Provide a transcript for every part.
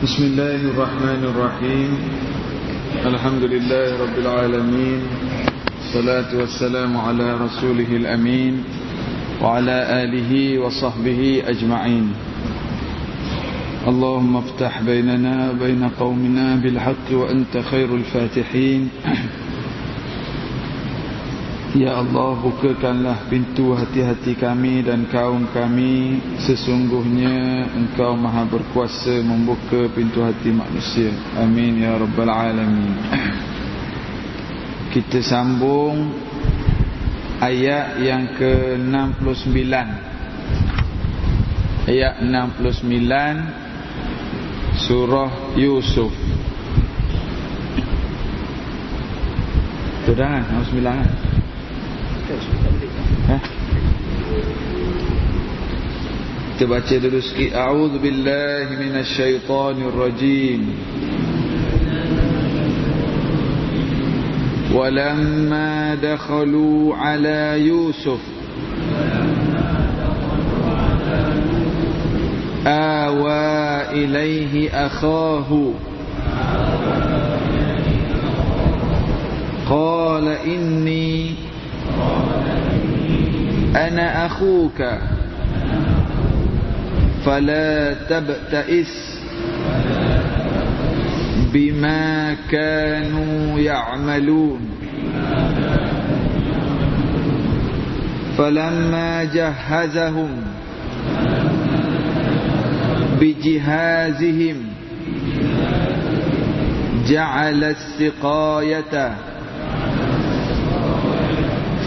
بسم الله الرحمن الرحيم. الحمد لله رب العالمين. الصلاة والسلام على رسوله الأمين وعلى آله وصحبه أجمعين. اللهم افتح بيننا وبين قومنا بالحق وأنت خير الفاتحين. Ya Allah bukakanlah pintu hati-hati kami dan kaum kami. Sesungguhnya engkau maha berkuasa membuka pintu hati manusia. Amin ya Rabbal Alamin. Kita sambung ayat yang ke-69. Ayat 69 Surah Yusuf. Itu dah kan? 69 kan? Kita baca dulu sikit A'udhu billahi minasyaitanir rajim ولما دخلوا على يوسف آوى إليه أخاه قال إني أنا أخوك. فلا تبتئس بما كانوا يعملون. فلما جهزهم بجهازهم جعل السقاية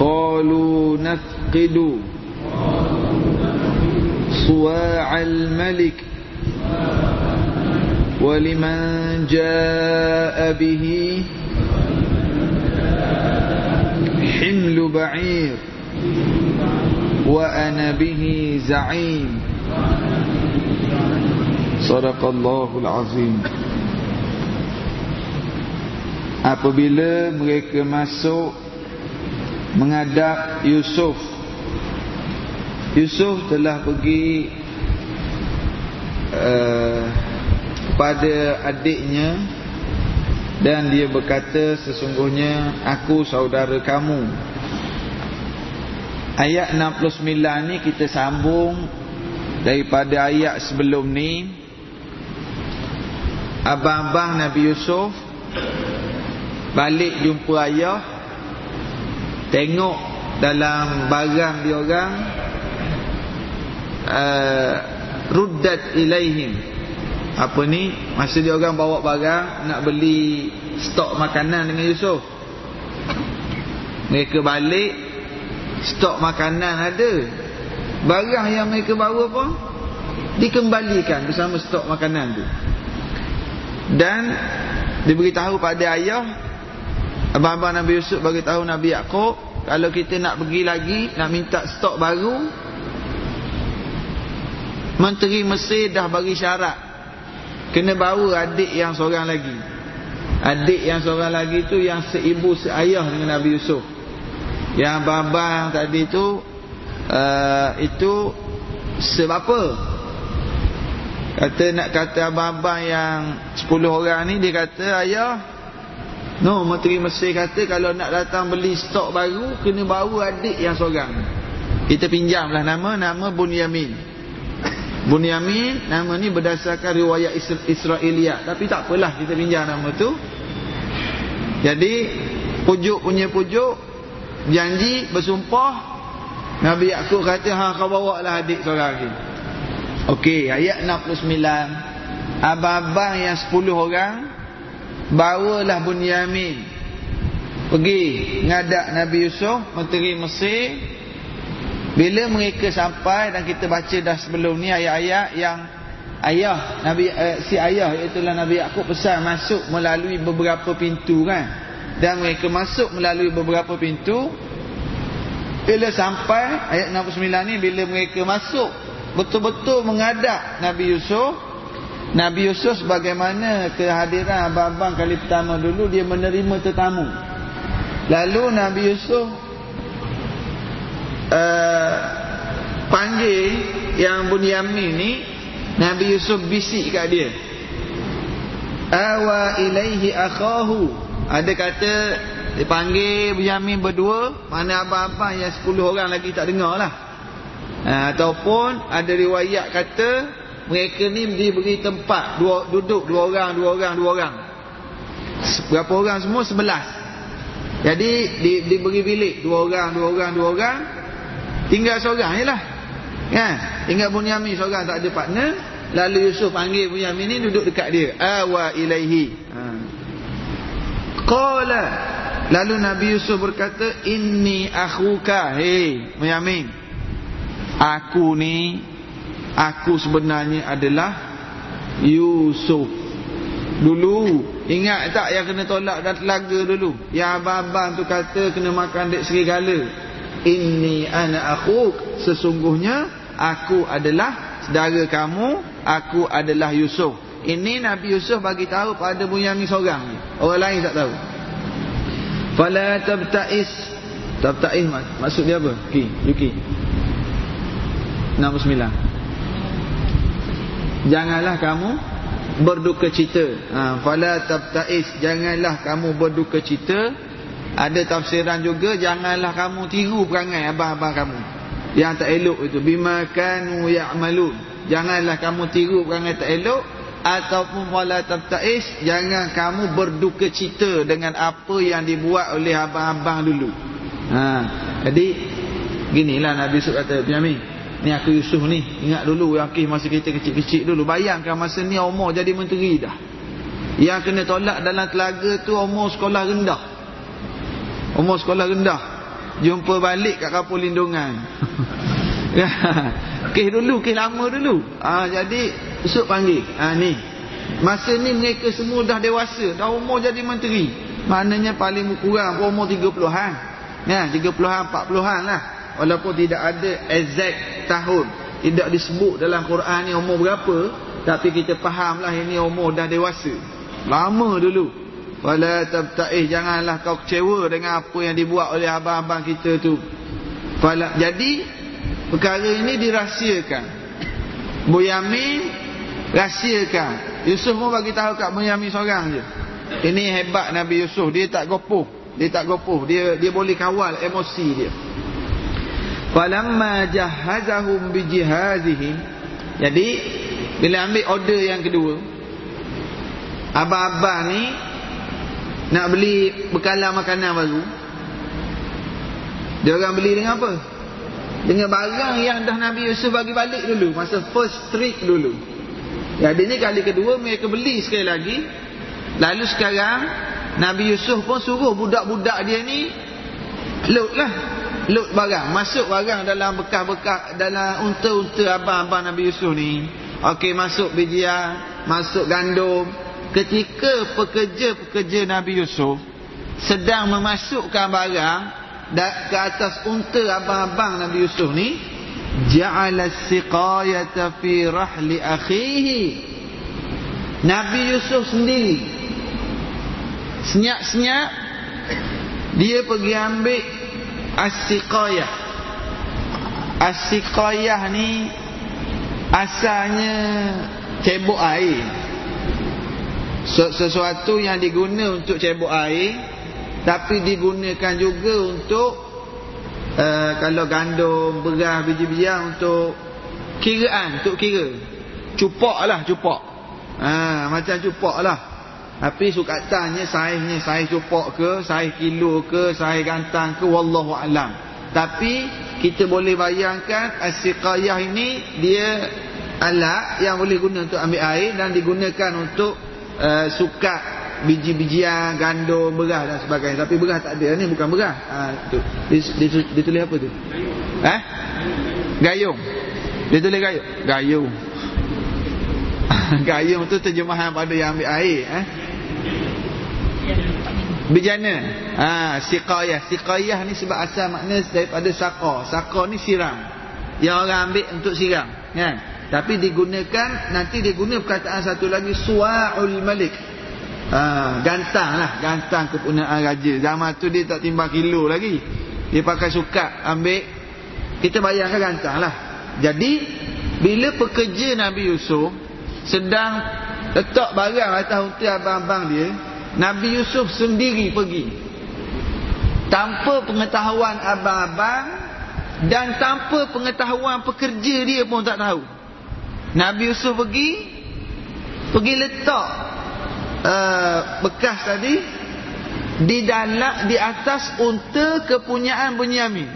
قالوا نفقد صواع الملك ولمن جاء به حمل بعير وأنا به زعيم. صدق الله العظيم. Apabila mereka masuk menghadap Yusuf. Yusuf telah pergi uh, kepada adiknya dan dia berkata sesungguhnya aku saudara kamu. Ayat 69 ni kita sambung daripada ayat sebelum ni. Abang-abang Nabi Yusuf balik jumpa ayah tengok dalam barang dia orang uh, ruddat ilaihim. Apa ni? Masa dia orang bawa barang nak beli stok makanan dengan Yusuf. Mereka balik stok makanan ada. Barang yang mereka bawa pun dikembalikan bersama stok makanan tu. Dan diberitahu pada ayah Abang-abang Nabi Yusuf bagi tahu Nabi Yaakob kalau kita nak pergi lagi nak minta stok baru Menteri Mesir dah bagi syarat kena bawa adik yang seorang lagi. Adik yang seorang lagi tu yang seibu seayah dengan Nabi Yusuf. Yang abang-abang tadi tu uh, itu sebab apa? Kata nak kata abang-abang yang 10 orang ni dia kata ayah No, Menteri Mesir kata kalau nak datang beli stok baru kena bawa adik yang seorang. Kita pinjamlah nama nama Bunyamin. Bunyamin nama ni berdasarkan riwayat Israeliat tapi tak apalah kita pinjam nama tu. Jadi pujuk punya pujuk janji bersumpah Nabi Yakub kata ha kau bawa lah adik seorang ni. Okey, ayat 69. Abang-abang yang 10 orang bawalah Bunyamin. Pergi ngadak Nabi Yusuf menteri Mesir. Bila mereka sampai dan kita baca dah sebelum ni ayat-ayat yang ayah Nabi uh, si ayah iaitu Nabi Yakub pesan masuk melalui beberapa pintu kan? Dan mereka masuk melalui beberapa pintu. Bila sampai ayat 69 ni bila mereka masuk betul-betul mengadap Nabi Yusuf Nabi Yusuf sebagaimana kehadiran abang-abang kali pertama dulu dia menerima tetamu. Lalu Nabi Yusuf uh, panggil yang Bunyamin ni Nabi Yusuf bisik kat dia. Awa ilaihi akhahu. Ada kata Dipanggil Bunyamin berdua Mana apa-apa yang 10 orang lagi tak dengar lah ha, Ataupun Ada riwayat kata Mereka ni diberi tempat dua, Duduk dua orang, dua orang, dua orang Berapa orang semua? Sebelas Jadi di, diberi bilik Dua orang, dua orang, dua orang Tinggal seorang je lah Kan? Tinggal Bunyamin seorang tak ada partner. Lalu Yusuf panggil Bunyamin ni duduk dekat dia. Awa ilaihi. Ha. Qala. Lalu Nabi Yusuf berkata, "Inni akhuka." Hei, Bunyamin. Aku ni aku sebenarnya adalah Yusuf. Dulu ingat tak yang kena tolak dan telaga dulu? Yang abang-abang tu kata kena makan dek serigala. Inni ana akhuk. Sesungguhnya aku adalah saudara kamu, aku adalah Yusuf. Ini Nabi Yusuf bagi tahu pada Bunyamin seorang. Orang lain tak tahu. Fala tabta'is. Tabta'is mak maksud dia apa? Ki, Yuki. 69. Janganlah kamu berduka cita. Ha, fala tabta'is. Janganlah kamu berduka cita. Ada tafsiran juga janganlah kamu tiru perangai abang-abang kamu yang tak elok itu bima kanu ya'malun janganlah kamu tiru perangai tak elok ataupun wala tabtais jangan kamu berduka cita dengan apa yang dibuat oleh abang-abang dulu ha jadi ginilah nabi Yusuf kata Binyamin ni aku Yusuf ni ingat dulu yakih masa kita kecil-kecil dulu. Bayangkan masa ni umur jadi menteri dah. Yang kena tolak dalam telaga tu umur sekolah rendah. Umur sekolah rendah. Jumpa balik kat kapal lindungan. Ya. kes dulu kes lama dulu. Ha, jadi usuk panggil. Ha, ni. Masa ni mereka semua dah dewasa dah umur jadi menteri. Maknanya paling kurang umur 30-an ya 30-an 40-an lah walaupun tidak ada exact tahun tidak disebut dalam Quran ni umur berapa tapi kita faham lah ini umur dah dewasa lama dulu Wala tabta'ih janganlah kau kecewa dengan apa yang dibuat oleh abang-abang kita tu. Jadi perkara ini dirahsiakan. Boyamin rahsiakan. Yusuf pun bagi tahu kat Boyamin seorang je. Ini hebat Nabi Yusuf, dia tak gopoh. Dia tak gopoh, dia dia boleh kawal emosi dia. Falamma jahazahum bijihazihim. Jadi bila ambil order yang kedua, abang-abang ni nak beli bekalan makanan baru. Dia orang beli dengan apa? Dengan barang yang dah Nabi Yusuf bagi balik dulu masa first trip dulu. Jadi ni kali kedua mereka beli sekali lagi. Lalu sekarang Nabi Yusuf pun suruh budak-budak dia ni load lah load barang masuk barang dalam bekas-bekas dalam unta-unta abang-abang Nabi Yusuf ni. Ok masuk bijian masuk gandum. Ketika pekerja-pekerja Nabi Yusuf sedang memasukkan barang ke atas unta abang-abang Nabi Yusuf ni ja'ala siqayata fi rahli akhihi. Nabi Yusuf sendiri senyap-senyap dia pergi ambil as-siqayah. As-siqayah ni asalnya cebok air. Sesuatu yang diguna untuk cebok air tapi digunakan juga untuk uh, kalau gandum, beras, biji-bijian untuk kiraan, untuk kira. Cupak lah, cupak. Ha, macam cupak lah tapi sukatannya saiznya saiz cupak ke saiz kilo ke saiz gantang ke wallahu alam tapi kita boleh bayangkan asiqayah ini dia alat yang boleh guna untuk ambil air dan digunakan untuk uh, sukat biji-bijian, gandum, beras dan sebagainya. Tapi beras tak ada. Ni bukan beras. Ha, tu. Dia, dia tulis apa tu? Eh? Gayung. Dia tulis gayung. Gayung. Gayung tu terjemahan pada yang ambil air eh? Bejana ha, Siqayah. Siqayah ni sebab asal makna daripada saqa Saqa ni siram. Yang orang ambil untuk siram kan? Tapi digunakan Nanti diguna perkataan satu lagi Sua'ul malik. Ha, Gantang lah. Gantang kepunaan raja. Zaman tu dia tak timbang kilo lagi. Dia pakai sukat ambil. Kita bayangkan gantang lah. Jadi Bila pekerja Nabi Yusuf Sedang Letak barang atas unti abang-abang dia Nabi Yusuf sendiri pergi. Tanpa pengetahuan abang-abang Dan tanpa pengetahuan pekerja dia pun tak tahu. Nabi Yusuf pergi Pergi letak uh, Bekas tadi Di dalam Di atas unta kepunyaan Benyamin.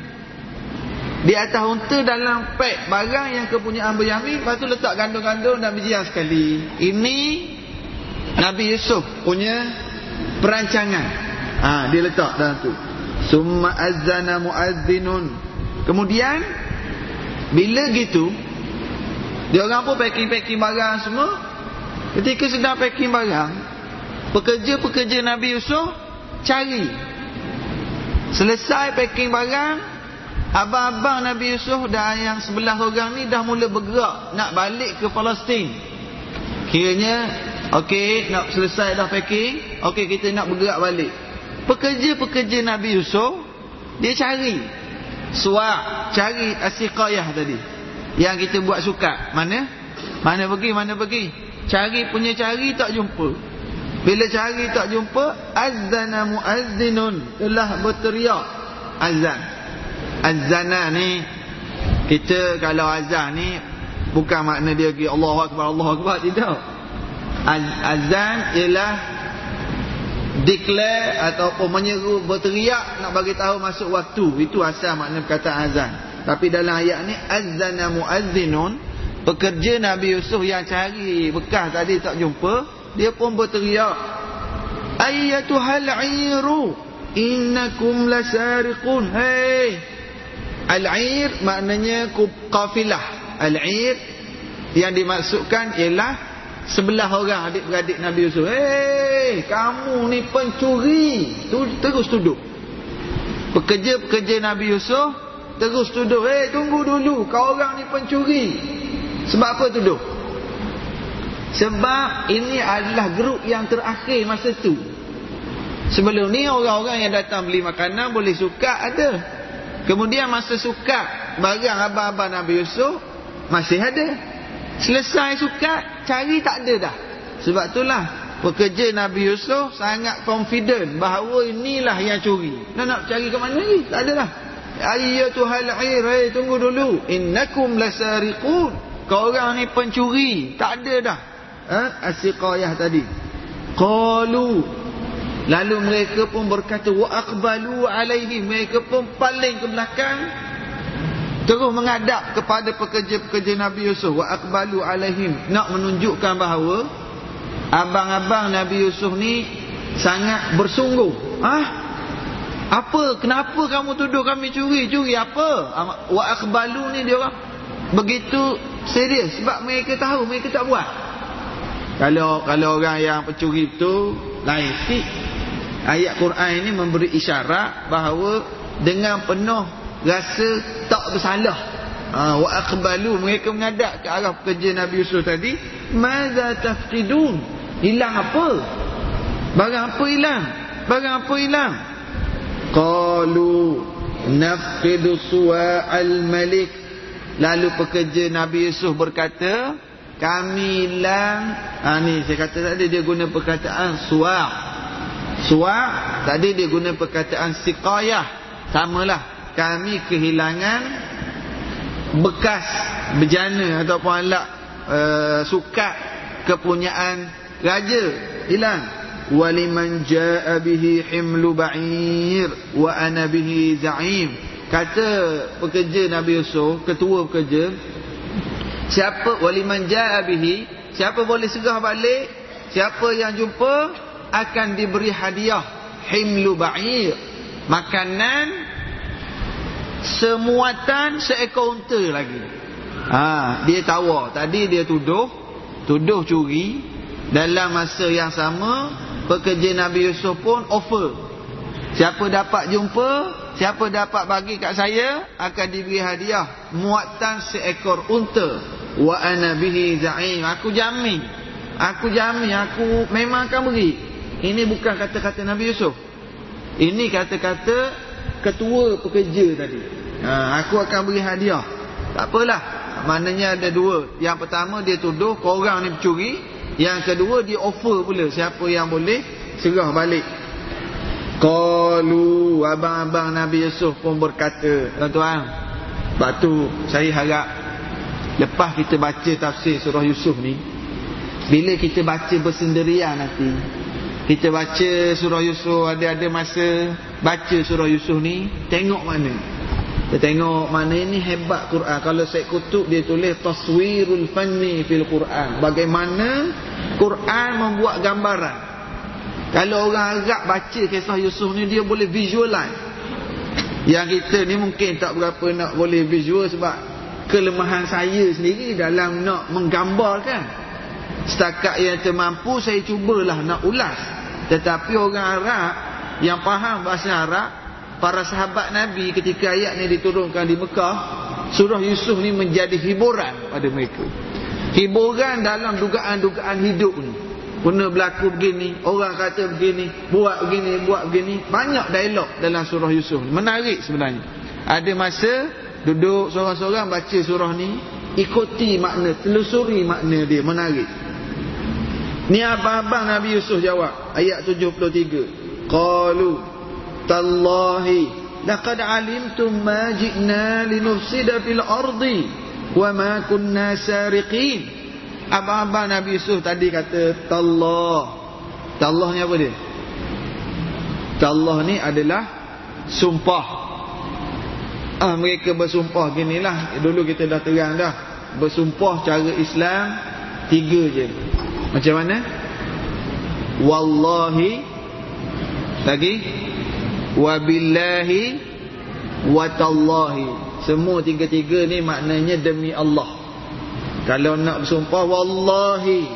Di atas unta dalam pek Barang yang kepunyaan Benyamin Lepas tu letak gandung-gandung Dan berjiang sekali. Ini Nabi Yusuf punya perancangan. Ha, dia letak dalam tu. Summa azana muazzinun kemudian bila gitu dia orang pun packing-packing barang semua. Ketika sedang packing barang pekerja-pekerja Nabi Yusuf cari. Selesai packing barang abang-abang Nabi Yusuf dan yang sebelah orang ni dah mula bergerak nak balik ke Palestin. Kiranya Okey, nak selesai dah packing. Okey, kita nak bergerak balik. Pekerja-pekerja Nabi Yusuf, dia cari. Suak, cari asiqayah tadi. Yang kita buat suka. Mana? Mana pergi, mana pergi. Cari punya cari, tak jumpa. Bila cari tak jumpa, azana muazzinun. Telah berteriak. Azan. Azana ni, kita kalau azan ni, bukan makna dia pergi Allah Akbar, Allah Akbar. Tidak azan ialah declare ataupun menyeru berteriak nak bagi tahu masuk waktu. Itu asal makna perkataan azan. Tapi dalam ayat ni azana muazzinun pekerja Nabi Yusuf yang cari bekas tadi tak jumpa dia pun berteriak ayyatuhal iru innakum lasariqun. Hey al-ir maknanya kafilah. Al-ir yang dimaksudkan ialah sebelah orang adik-beradik Nabi Yusuf. Hei, kamu ni pencuri. Terus tuduh. Pekerja-pekerja Nabi Yusuf terus tuduh. Hei, tunggu dulu. Kau orang ni pencuri. Sebab apa tuduh? Sebab ini adalah grup yang terakhir masa tu. Sebelum ni orang-orang yang datang beli makanan boleh suka ada. Kemudian masa suka barang abang-abang Nabi Yusuf masih ada. Selesai suka Cari tak ada dah Sebab itulah Pekerja Nabi Yusuf sangat confident bahawa inilah yang curi. Nak nak cari ke mana lagi? Tak ada dah. Ayyatuhal air, hey, tunggu dulu. Innakum lasariqun. Kau orang ni pencuri. Tak ada dah. Ha? Asiqayah tadi. Qalu. Lalu mereka pun berkata wa aqbalu alaihi. Mereka pun paling ke belakang terus menghadap kepada pekerja-pekerja Nabi Yusuf. Wa aqbalu alaihim. Nak menunjukkan bahawa abang-abang Nabi Yusuf ni sangat bersungguh. Ah apa? Kenapa kamu tuduh kami curi curi apa wa aqbalu ni dia orang begitu serius. Sebab mereka tahu mereka tak buat. Kalau kalau orang yang pencuri itu lain sikit. Ayat Quran ini memberi isyarat bahawa dengan penuh rasa tak bersalah. Ha, wa aqbalu mereka menghadap ke arah pekerja Nabi Yusuf tadi. Madza tafqidun? Hilang apa? Barang apa hilang? Barang apa hilang? Qalu nafqidu suwa'al malik. Lalu pekerja Nabi Yusuf berkata kami hilang. Ha, ni saya kata tadi dia guna perkataan suwa' suwa' tadi dia guna perkataan siqayah. Samalah kami kehilangan bekas bejana ataupun alat uh, sukat kepunyaan raja hilang. Waliman jaa bihi himlu ba'ir wa ana bihi za'im. Kata pekerja Nabi Yusuf ketua pekerja siapa waliman jaa bihi siapa boleh segah balik siapa yang jumpa akan diberi hadiah himlu ba'ir makanan semuatan seekor unta lagi. Ha, dia tahu tadi dia tuduh tuduh curi. Dalam masa yang sama pekerja Nabi Yusuf pun offer. Siapa dapat jumpa siapa dapat bagi kat saya akan diberi hadiah. Muatan seekor unta. Wa ana bihi za'im. Aku jamin. Aku jamin aku memang akan beri. Ini bukan kata-kata Nabi Yusuf. Ini kata-kata ketua pekerja tadi. Ha, aku akan beri hadiah. Tak apalah. Maknanya ada dua. Yang pertama dia tuduh korang ni pencuri. Yang kedua dia offer pula Siapa yang boleh serah balik. Qalu Abang-abang Nabi Yusuf pun berkata Tuan-tuan Sebab tu saya harap Lepas kita baca tafsir surah Yusuf ni Bila kita baca bersendirian nanti Kita baca surah Yusuf Ada-ada masa Baca surah Yusuf ni Tengok mana kita tengok mana ini hebat Quran. Kalau Syed Kutub dia tulis taswirul fanni fil Quran. Bagaimana Quran membuat gambaran. Kalau orang Arab baca kisah Yusuf ni dia boleh visualize. Yang kita ni mungkin tak berapa nak boleh visual sebab kelemahan saya sendiri dalam nak menggambarkan. Setakat yang termampu saya cubalah nak ulas. Tetapi orang Arab yang faham bahasa Arab para sahabat Nabi ketika ayat ni diturunkan di Mekah surah Yusuf ni menjadi hiburan pada mereka. Hiburan dalam dugaan-dugaan hidup ni. Pernah berlaku begini orang kata begini buat begini buat begini. Banyak dialog dalam surah Yusuf menarik sebenarnya. Ada masa duduk seorang-seorang baca surah ni ikuti makna telusuri makna dia. Menarik ni abang-abang Nabi Yusuf jawab. Ayat 73 qalu tallahi laqad alimtum ma ji'na linufsida fil ardi wa ma kunna sariqin. Abang-abang Nabi Yusuf tadi kata tallah. Tallah ni apa dia? Tallah ni adalah sumpah. Ah mereka bersumpah ginilah. Dulu kita dah terang dah. Bersumpah cara Islam tiga je macam mana? Wallahi lagi? Wabillahi watallahi. Semua tiga-tiga ni maknanya demi Allah. Kalau nak bersumpah wallahi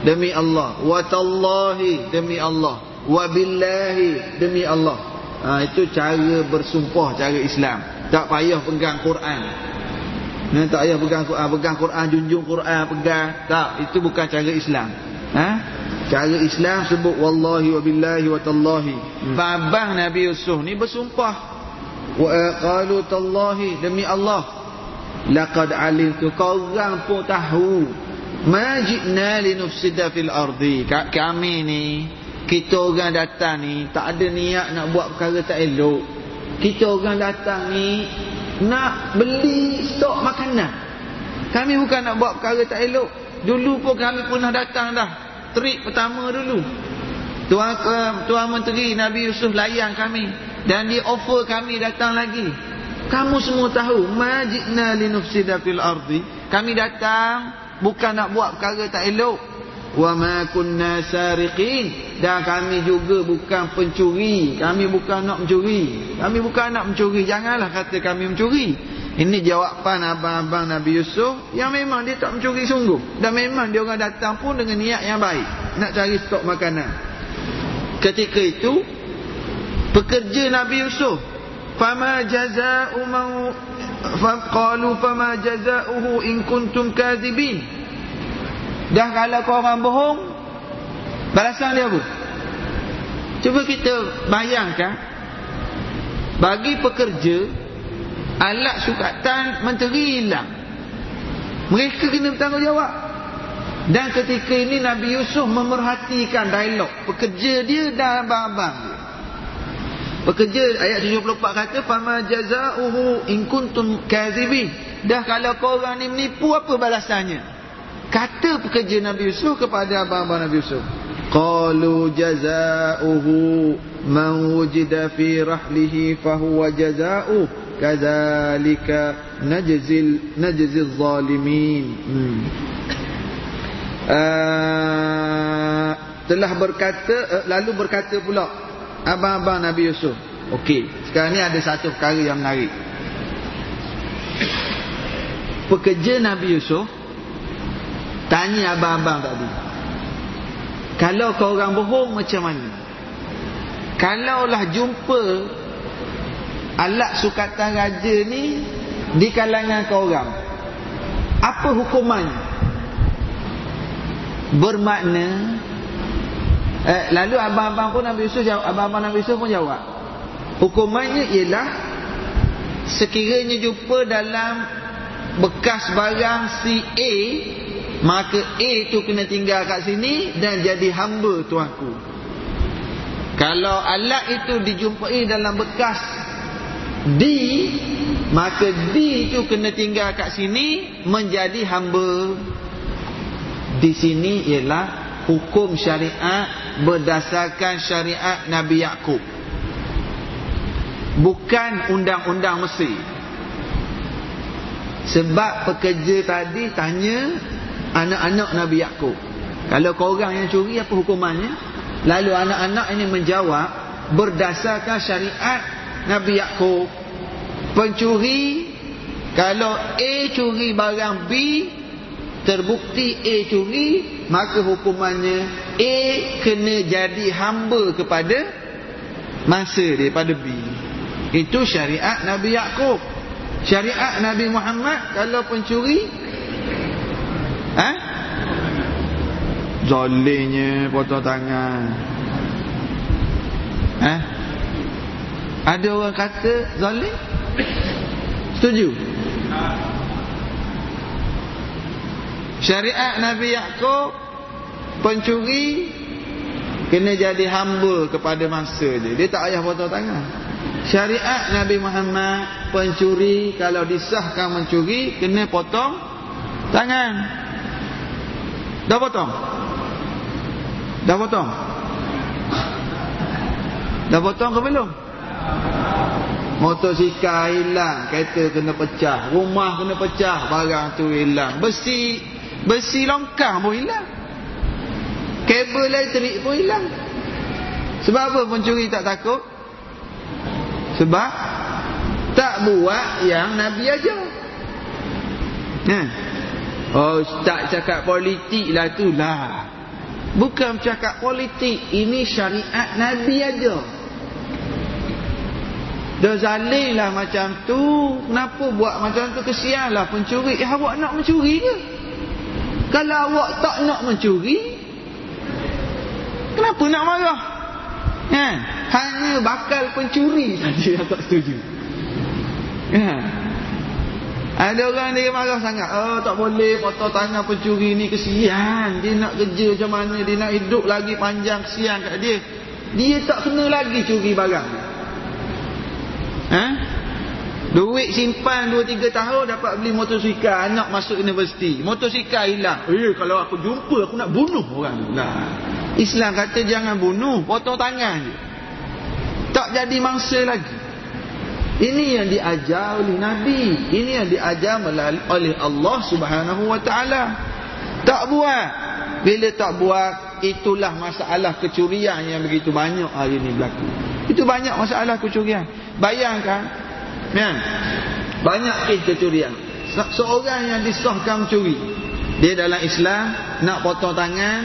demi Allah. Watallahi demi Allah. Wabillahi demi Allah. Ha, itu cara bersumpah cara Islam. Tak payah pegang Quran Nah, tak payah pegang Quran, pegang Quran, junjung Quran, pegang. Tak, itu bukan cara Islam. Ha? Cara Islam sebut wallahi wa billahi wa tallahi. Hmm. Babang Nabi Yusuf ni bersumpah. Wa qalu tallahi demi Allah. Laqad alimtu qawran pun tahu. Ma ji'na linufsida fil ardi. Kami ni kita orang datang ni tak ada niat nak buat perkara tak elok. Kita orang datang ni nak beli stok makanan. Kami bukan nak buat perkara tak elok. Dulu pun kami pernah datang dah. Trip pertama dulu. Tuan Tuan Menteri Nabi Yusuf layan kami. Dan dia offer kami datang lagi. Kamu semua tahu majidna linufsida fil ardi. Kami datang bukan nak buat perkara tak elok wa ma kunna sariqin dan kami juga bukan pencuri kami bukan nak mencuri kami bukan nak mencuri janganlah kata kami mencuri ini jawapan abang-abang Nabi Yusuf yang memang dia tak mencuri sungguh. Dan memang dia orang datang pun dengan niat yang baik. Nak cari stok makanan. Ketika itu, pekerja Nabi Yusuf. Fama jaza'u mau... Qalu fama jaza'uhu in kuntum kadhibin. Dah kalau kau orang bohong, balasan dia apa? Cuba kita bayangkan. Bagi pekerja, alat sukatan menteri hilang mereka kena bertanggungjawab dan ketika ini Nabi Yusuf memerhatikan dialog pekerja dia dan abang-abang dia pekerja ayat 74 kata fama jazauhu in kuntum kazibin dah kalau kau orang ni menipu apa balasannya kata pekerja Nabi Yusuf kepada abang-abang Nabi Yusuf. Qalu jazauhu man wujida fi rahlihi fahuwa jazauhu. Kadzalika najzil najzil zalimin. Hmm. uh, telah berkata uh, lalu berkata pula abang-abang Nabi Yusuf. Okey sekarang ni ada satu perkara yang menarik. Pekerja Nabi Yusuf Tanya abang-abang tadi. Kalau kau orang bohong macam mana? Kalaulah jumpa alat sukatan raja ni di kalangan kau orang. Apa hukumannya? Bermakna eh, lalu abang-abang pun Nabi Yusuf jawab, abang-abang Nabi Yusuf pun jawab. Hukumannya ialah sekiranya jumpa dalam bekas barang si A maka A tu kena tinggal kat sini dan jadi hamba tuanku. Kalau alat itu dijumpai dalam bekas D maka D itu kena tinggal kat sini menjadi hamba. Di sini ialah hukum syariat berdasarkan syariat Nabi Yakub bukan undang-undang Mesir. Sebab pekerja tadi tanya anak-anak Nabi Yakub. Kalau kau orang yang curi apa hukumannya? Lalu anak-anak ini menjawab berdasarkan syariat Nabi Yakub. Pencuri kalau A curi barang B terbukti A curi maka hukumannya A kena jadi hamba kepada masa daripada B. Itu syariat Nabi Yakub. Syariat Nabi Muhammad kalau pencuri Ha? Zolinya potong tangan. Ha? Ada orang kata zalim? Setuju? Syariat Nabi Yaakob pencuri kena jadi hamba kepada masa dia. Dia tak payah potong tangan. Syariat Nabi Muhammad pencuri kalau disahkan mencuri kena potong tangan. Dah potong? Dah potong? Dah potong ke belum? Motosikal hilang, kereta kena pecah, rumah kena pecah, barang tu hilang. Besi besi longkang pun hilang. Kabel elektrik pun hilang. Sebab apa pencuri tak takut? Sebab tak buat yang Nabi ajar. Nah. Oh ustaz cakap politik lah tu lah. Bukan cakap politik Ini syariat Nabi aja. Dah zalim lah macam tu. Kenapa buat macam tu? Kesian lah pencuri. Eh awak nak mencuri ke? Kalau awak tak nak mencuri Kenapa nak marah? Ha? Hanya bakal pencuri saja yang tak setuju. Ha? Ada orang dia marah sangat. Oh tak boleh potong tangan pencuri ni kesian. Dia nak kerja macam mana. Dia nak hidup lagi panjang kesian kat dia. Dia tak kena lagi curi barang. Ha? Duit simpan 2-3 tahun dapat beli motosikal. Anak masuk universiti. Motosikal hilang. Eh kalau aku jumpa aku nak bunuh orang. Nah. Islam kata jangan bunuh. Potong tangan. Tak jadi mangsa lagi. Ini yang diajar oleh Nabi. Ini yang diajar oleh Allah Subhanahu Wa Taala. Tak buat. Bila tak buat, itulah masalah kecurian yang begitu banyak hari ini berlaku. Itu banyak masalah kecurian. Bayangkan, ya, banyak kes kecurian. Seorang yang disahkan mencuri. Dia dalam Islam, nak potong tangan,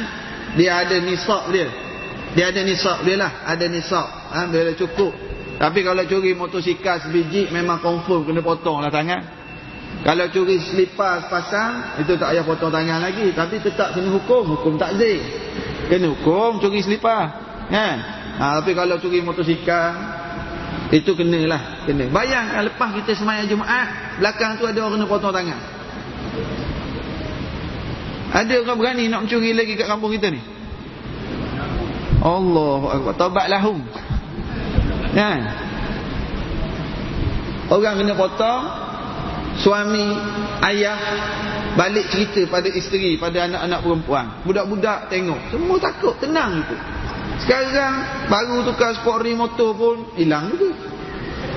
dia ada nisab dia. Dia ada nisab dia lah. Ada nisab. Ha, bila cukup tapi kalau curi motosikal sebiji memang confirm kena potong lah tangan. Kalau curi selipas pasang itu tak payah potong tangan lagi. Tapi tetap kena hukum. Hukum takzir. Kena hukum curi selipas. Kan? Ha, tapi kalau curi motosikal itu kena lah. Kena. Bayangkan lepas kita semayang Jumaat. Belakang tu ada orang kena potong tangan. Ada orang berani nak mencuri lagi kat kampung kita ni? Allah. Taubat lahum. Kan? Orang kena potong Suami Ayah Balik cerita pada isteri Pada anak-anak perempuan Budak-budak tengok Semua takut Tenang itu Sekarang Baru tukar sport ring motor pun Hilang juga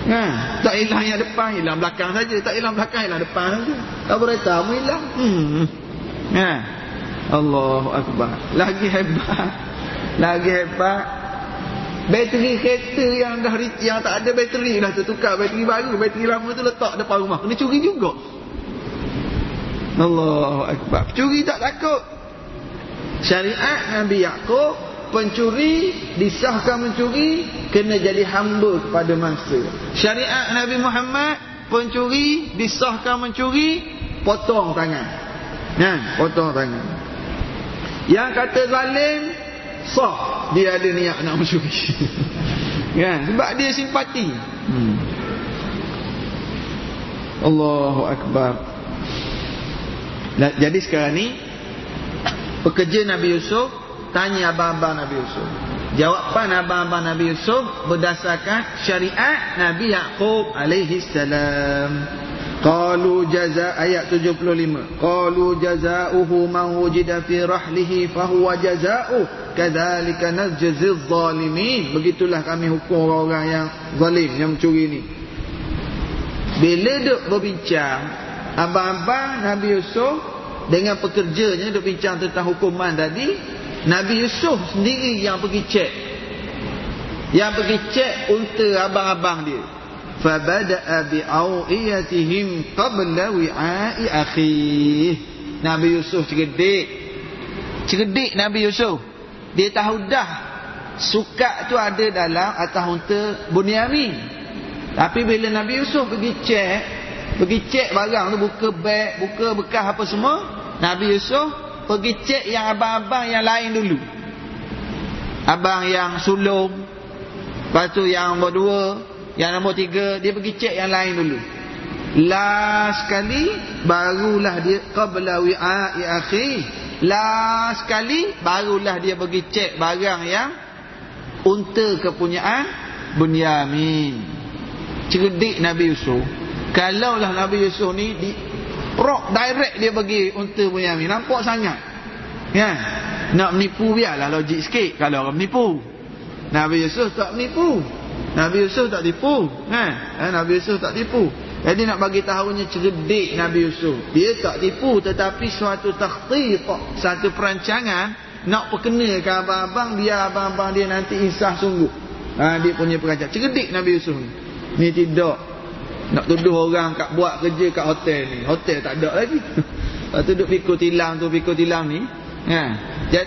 Ha, tak hilang yang depan, hilang belakang saja. Tak hilang belakang, hilang depan saja. Tak berita pun hilang. Hmm. Ha. Allahu Akbar. Lagi hebat. Lagi hebat. Bateri kereta yang dah yang tak ada bateri dah tertukar bateri baru, bateri lama tu letak depan rumah. Kena curi juga. Allahu akbar. Pencuri tak takut. Syariat Nabi Yakub pencuri disahkan mencuri kena jadi hamba kepada mangsa. Syariat Nabi Muhammad pencuri disahkan mencuri potong tangan. Kan? Potong tangan. Yang kata zalim sah dia ada niat nak mencuri. kan? Sebab dia simpati. Hmm. Allahu akbar. Nah, jadi sekarang ni pekerja Nabi Yusuf tanya abang-abang Nabi Yusuf. Jawapan abang-abang Nabi Yusuf berdasarkan syariat Nabi Yaqub alaihi salam. Qalu jaza ayat 75. Qalu jazaohu man wujida fi rahlihi fa huwa jazaohu kadzalika najzi zalimin. Begitulah kami hukum orang-orang yang zalim yang mencuri ni. Bila duk berbincang abang-abang Nabi Yusuf dengan pekerjanya duk bincang tentang hukuman tadi Nabi Yusuf sendiri yang pergi cek yang pergi cek unta abang-abang dia fabada'a bi'awiyatihim qabla wi'a'i akhih Nabi Yusuf cerdik cerdik Nabi Yusuf dia tahu dah sukat tu ada dalam atas unta Bunyamin tapi bila Nabi Yusuf pergi cek Pergi cek barang tu buka beg, buka bekas apa semua. Nabi Yusuf pergi cek yang abang-abang yang lain dulu. Abang yang sulung. Lepas tu yang nombor dua. Yang nombor tiga. Dia pergi cek yang lain dulu. Last sekali. Barulah dia. Qabla wi'a'i akhi. Last sekali. Barulah dia pergi cek barang yang. Unta kepunyaan. Bunyamin. Cerdik Nabi Yusuf. Kalau lah Nabi Yusuf ni di rock direct dia bagi unta punya ni nampak sangat. Ya. Nak menipu biarlah logik sikit kalau orang menipu. Nabi Yusuf tak menipu. Nabi Yusuf tak tipu, kan? Eh, Nabi Yusuf tak tipu. Jadi nak bagi tahunya cerdik Nabi Yusuf. Dia tak tipu tetapi suatu takhtit, satu perancangan nak perkenalkan abang-abang dia abang-abang dia nanti insah sungguh. Ha, dia punya perancangan. Cerdik Nabi Yusuf ni. Ni tidak nak tuduh orang kat buat kerja kat hotel ni. Hotel tak ada lagi. Lepas tu duduk pikul tilang tu, pikul tilang ni. Ha.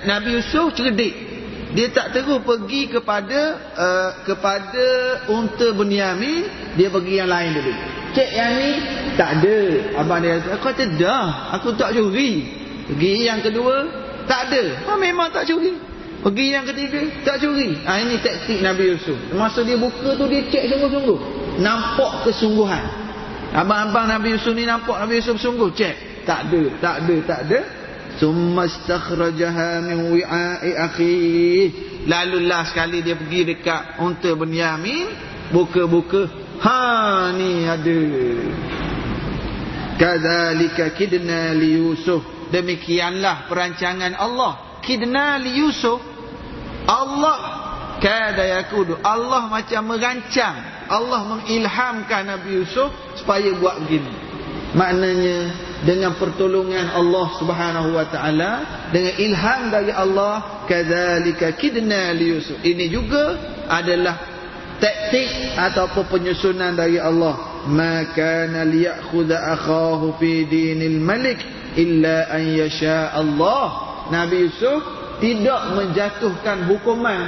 Nabi Yusuf cerdik. Dia tak terus pergi kepada uh, kepada unta Bunyamin, dia pergi yang lain dulu. Cek yang ni tak ada. Abang dia kata, aku kata dah, aku tak curi. Pergi yang kedua, tak ada. Ha, memang tak curi. Pergi yang ketiga, tak curi. Ha, ini taktik Nabi Yusuf. Masa dia buka tu, dia cek sungguh-sungguh nampak kesungguhan abang-abang Nabi Yusuf ni nampak Nabi Yusuf sungguh cek tak ada tak ada tak ada summa istakhrajaha min wi'a'i akhi. Lalu lah sekali dia pergi dekat unta Bunyamin buka-buka ha ni ada. Kadzalika kidna li Yusuf. Demikianlah perancangan Allah. Kidna li Yusuf. Allah kada yakudu. Allah macam merancang. Allah mengilhamkan Nabi Yusuf supaya buat begini. Maknanya dengan pertolongan Allah Subhanahu wa taala, dengan ilham dari Allah, kadzalika kidna li Yusuf. Ini juga adalah taktik ataupun penyusunan dari Allah. Ma kana liyakhudha akhahu fi dinil malik illa an yasha Allah. Nabi Yusuf tidak menjatuhkan hukuman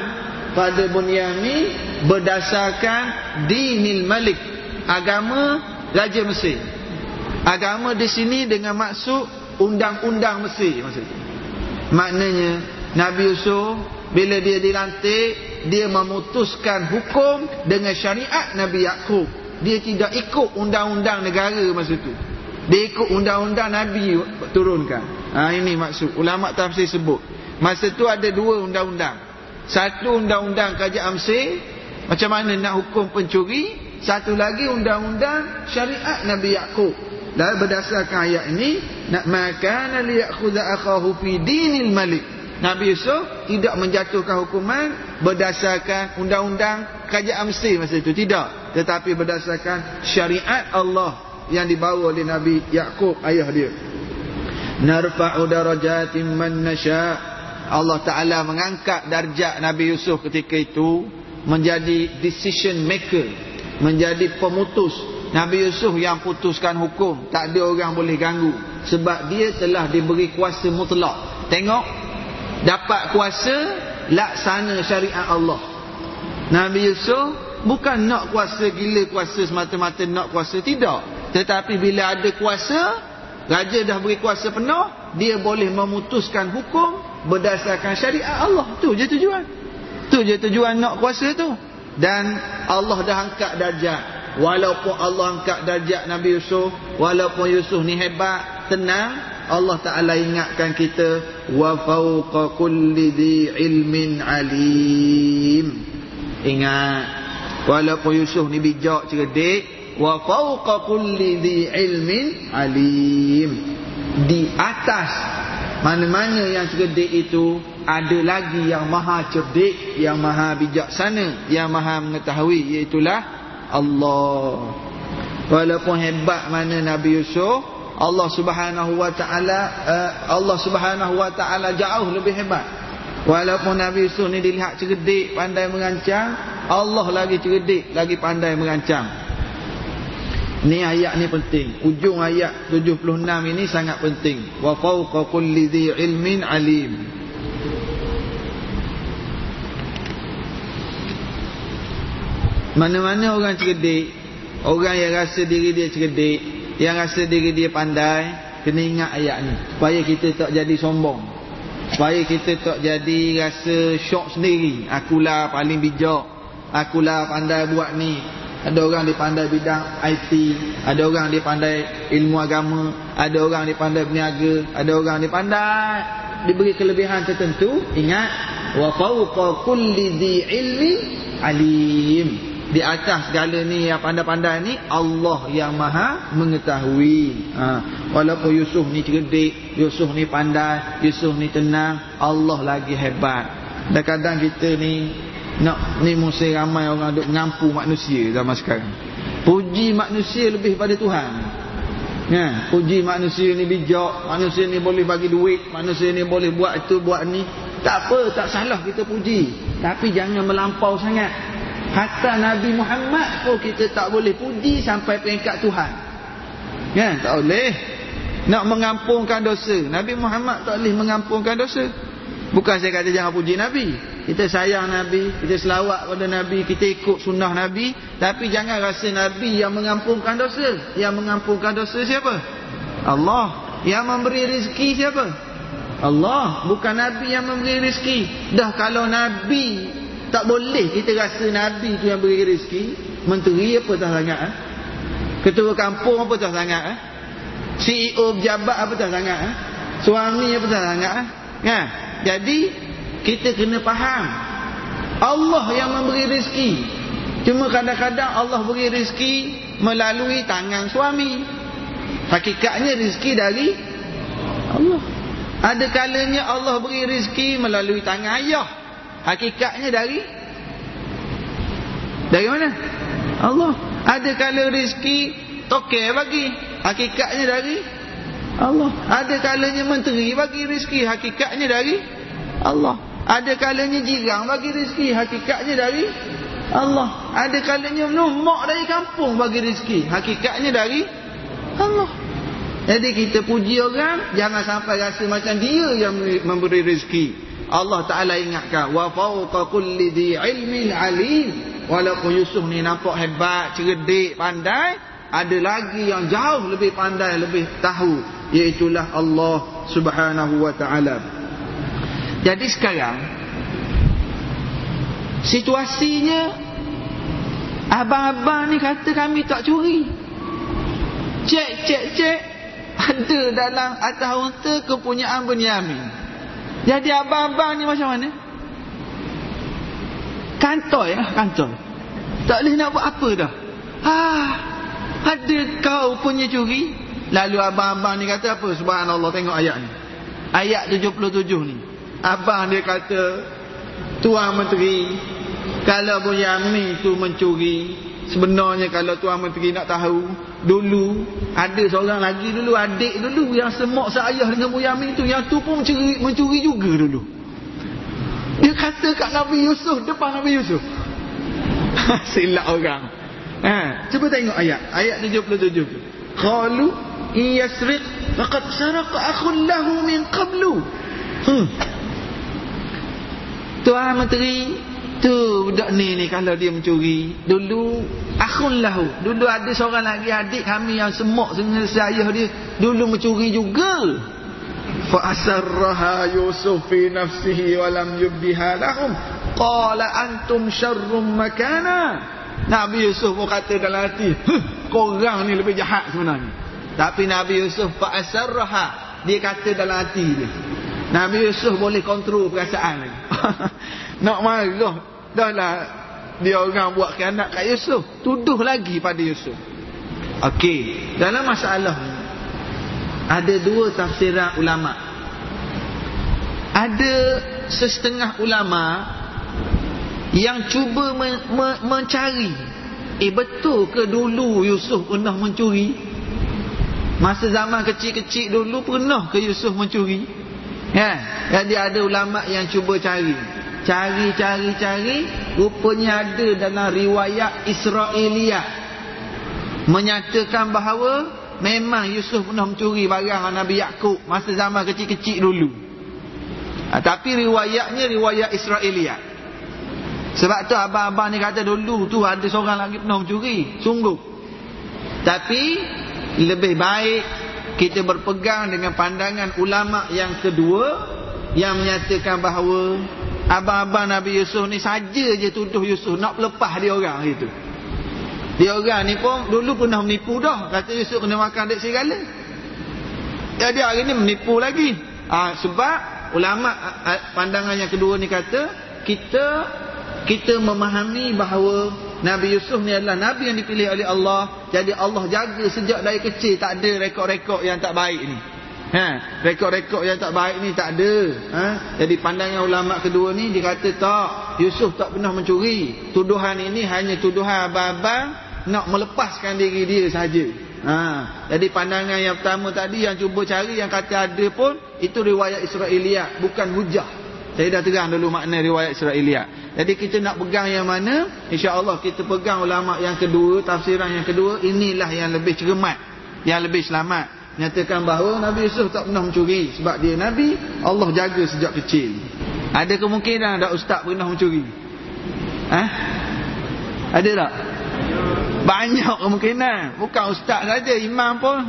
pada Bunyamin berdasarkan dinil malik agama raja Mesir agama di sini dengan maksud undang-undang Mesir maksudnya maknanya Nabi Yusuf bila dia dilantik dia memutuskan hukum dengan syariat Nabi Yakub. Dia tidak ikut undang-undang negara masa itu dia ikut undang-undang Nabi turunkan. Ha, ini maksud. Ulama tafsir sebut. Masa itu ada dua undang-undang. Satu undang-undang kerajaan Mesir macam mana nak hukum pencuri, satu lagi undang-undang syariat Nabi Yakub. Dan berdasarkan ayat ini, nak makan li ya'khudha akhahu fi dinil malik. Nabi Yusuf tidak menjatuhkan hukuman berdasarkan undang-undang kerajaan Mesir masa itu tidak, tetapi berdasarkan syariat Allah yang dibawa oleh Nabi Yakub ayah dia. Narfa'u darajatin man nasha' Allah Ta'ala mengangkat darjat Nabi Yusuf ketika itu menjadi decision maker menjadi pemutus Nabi Yusuf yang putuskan hukum tak ada orang boleh ganggu. Sebab dia telah diberi kuasa mutlak. Tengok dapat kuasa laksana syariat Allah. Nabi Yusuf bukan nak kuasa gila kuasa semata-mata nak kuasa tidak. Tetapi bila ada kuasa raja dah beri kuasa penuh dia boleh memutuskan hukum berdasarkan syariat Allah. Tu je tujuan. Tu je tujuan nak kuasa tu. Dan Allah dah angkat darjat walaupun Allah angkat darjat Nabi Yusuf walaupun Yusuf ni hebat tenang Allah Taala ingatkan kita wa fawqa kulli dhi ilmin alim. Ingat walaupun Yusuf ni bijak cerdik wa fawqa kulli dhi ilmin alim. Di atas mana-mana yang cerdik itu ada lagi yang maha cerdik yang maha bijaksana yang maha mengetahui iaitulah Allah. Walaupun hebat mana Nabi Yusuf Allah Subhanahu wa taala uh, Allah Subhanahu wa taala jauh lebih hebat. Walaupun Nabi Yusuf ni dilihat cerdik pandai merancang Allah lagi cerdik lagi pandai merancang ni ayat ni penting. Ujung ayat 76 ini sangat penting. Wa fawqa kulli dhi ilmin alim Mana-mana orang cerdik Orang yang rasa diri dia cerdik Yang rasa diri dia pandai Kena ingat ayat ni. Supaya kita tak jadi sombong. Supaya kita tak jadi rasa syok sendiri. Akulah paling bijak. Akulah pandai buat ni. Ada orang dia pandai bidang IT Ada orang dia pandai ilmu agama Ada orang dia pandai berniaga Ada orang dia pandai Diberi kelebihan tertentu Ingat Wa fawqa kulli di ilmi alim di atas segala ni yang pandai-pandai ni Allah yang maha mengetahui ha. walaupun Yusuf ni cerdik Yusuf ni pandai Yusuf ni tenang Allah lagi hebat dan kadang kita ni nak ni musim ramai orang duk mengampu manusia zaman sekarang puji manusia lebih pada Tuhan Ya, puji manusia ni bijak, manusia ni boleh bagi duit, manusia ni boleh buat itu, buat ni. Tak apa, tak salah kita puji. Tapi jangan melampau sangat. Hatta Nabi Muhammad pun kita tak boleh puji sampai peringkat Tuhan. Kan? Tak boleh. Nak mengampunkan dosa. Nabi Muhammad tak boleh mengampunkan dosa. Bukan saya kata jangan puji Nabi. Kita sayang Nabi. Kita selawat pada Nabi. Kita ikut sunnah Nabi. Tapi jangan rasa Nabi yang mengampunkan dosa. Yang mengampunkan dosa siapa? Allah. Yang memberi rezeki siapa? Allah. Bukan Nabi yang memberi rezeki. Dah kalau Nabi tak boleh kita rasa Nabi tu yang beri rezeki Menteri apa tak sangat eh? Ketua kampung apa tak sangat eh? CEO pejabat apa tak sangat eh? Suami apa tak sangat eh? ya? Jadi Kita kena faham Allah yang memberi rezeki Cuma kadang-kadang Allah beri rezeki Melalui tangan suami Hakikatnya rezeki dari Allah Ada kalanya Allah beri rezeki Melalui tangan ayah Hakikatnya dari? Dari mana? Allah. Ada kala rezeki Tokeh bagi. Hakikatnya dari? Allah. Ada kalanya menteri bagi rezeki Hakikatnya dari? Allah. Ada kalanya jirang bagi rezeki Hakikatnya dari? Allah. Ada kalanya mak dari kampung bagi rezeki Hakikatnya dari? Allah. Jadi kita puji orang Jangan sampai rasa macam dia yang memberi rezeki Allah Ta'ala ingatkan wa fawqa kulli di ilmin alim. Walaupun Yusuf ni nampak hebat cerdik pandai ada lagi yang jauh lebih pandai lebih tahu iaitulah Allah Subhanahu wa taala. Jadi sekarang situasinya abang-abang ni kata kami tak curi. Cek cek cek ada dalam atas unta kepunyaan Bunyamin jadi abang-abang ni macam mana? Kantoi lah, kantoi. Tak boleh nak buat apa dah. Ah, ada kau punya curi? Lalu abang-abang ni kata apa? Subhanallah, tengok ayat ni. Ayat 77 ni. Abang dia kata, Tuan Menteri, kalau punya Yamin tu mencuri, sebenarnya kalau Tuan Menteri nak tahu, Dulu ada seorang lagi dulu adik dulu yang semak seayah dengan Bu Yamin tu yang tu pun mencuri, mencuri juga dulu. Dia kata kat Nabi Yusuf depan Nabi Yusuf. Silap orang. Ha, cuba tengok ayat. Ayat 77 tu. Qalu yasriq faqad saraqa akhun lahu min qablu. Hmm. Tuan menteri tu budak ni ni kalau dia mencuri. Dulu akhun lahu. Dulu ada seorang lagi adik kami yang semok dengan saya dia dulu mencuri juga. Fa asarraha yusuf fi nafsihi wa lam yubdiha lahum. Qala antum syarrum makana. Nabi Yusuf pun kata dalam hati, korang ni lebih jahat sebenarnya. Tapi Nabi Yusuf fa'asarraha, dia kata dalam hati dia. Nabi Yusuf boleh kontrol perasaan lagi. Nak marah, dah lah. Dia orang buat khianat kat Yusuf. Tuduh lagi pada Yusuf. Okey, dalam masalah ni, ada dua tafsiran ulama. Ada setengah ulama yang cuba men men mencari. Eh betul ke dulu Yusuf pernah mencuri? Masa zaman kecil-kecil dulu pernah ke Yusuf mencuri? Ya jadi ada ulama yang cuba cari cari cari cari rupanya ada dalam riwayat Israeliat menyatakan bahawa memang Yusuf pernah mencuri barang Nabi Yakub masa zaman kecil-kecil dulu ha, tapi riwayatnya riwayat Israeliat sebab tu abang-abang ni kata dulu tu ada seorang lagi pernah mencuri. Sungguh. Tapi lebih baik kita berpegang dengan pandangan ulama yang kedua yang menyatakan bahawa abang-abang Nabi Yusuf ni saja je tuduh Yusuf nak lepas dia orang itu. Dia orang ni pun dulu pernah menipu dah. Kata Yusuf kena makan dek segala. Jadi hari ni menipu lagi. Ha, sebab ulama pandangan yang kedua ni kata kita kita memahami bahawa Nabi Yusuf ni adalah Nabi yang dipilih oleh Allah jadi Allah jaga sejak dari kecil tak ada rekod-rekod yang tak baik ni ha, rekod-rekod yang tak baik ni tak ada ha? jadi pandangan ulama kedua ni dia kata tak Yusuf tak pernah mencuri tuduhan ini hanya tuduhan abang-abang nak melepaskan diri dia sahaja ha. jadi pandangan yang pertama tadi yang cuba cari yang kata ada pun itu riwayat Israeliat bukan hujah saya dah terang dulu makna riwayat Israeliat. Jadi kita nak pegang yang mana? Insya-Allah kita pegang ulama yang kedua, tafsiran yang kedua, inilah yang lebih cermat, yang lebih selamat. Nyatakan bahawa Nabi Yusuf tak pernah mencuri sebab dia nabi, Allah jaga sejak kecil. Ada kemungkinan tak ustaz pernah mencuri? Ha? Ada tak? Banyak kemungkinan. Bukan ustaz saja, imam pun.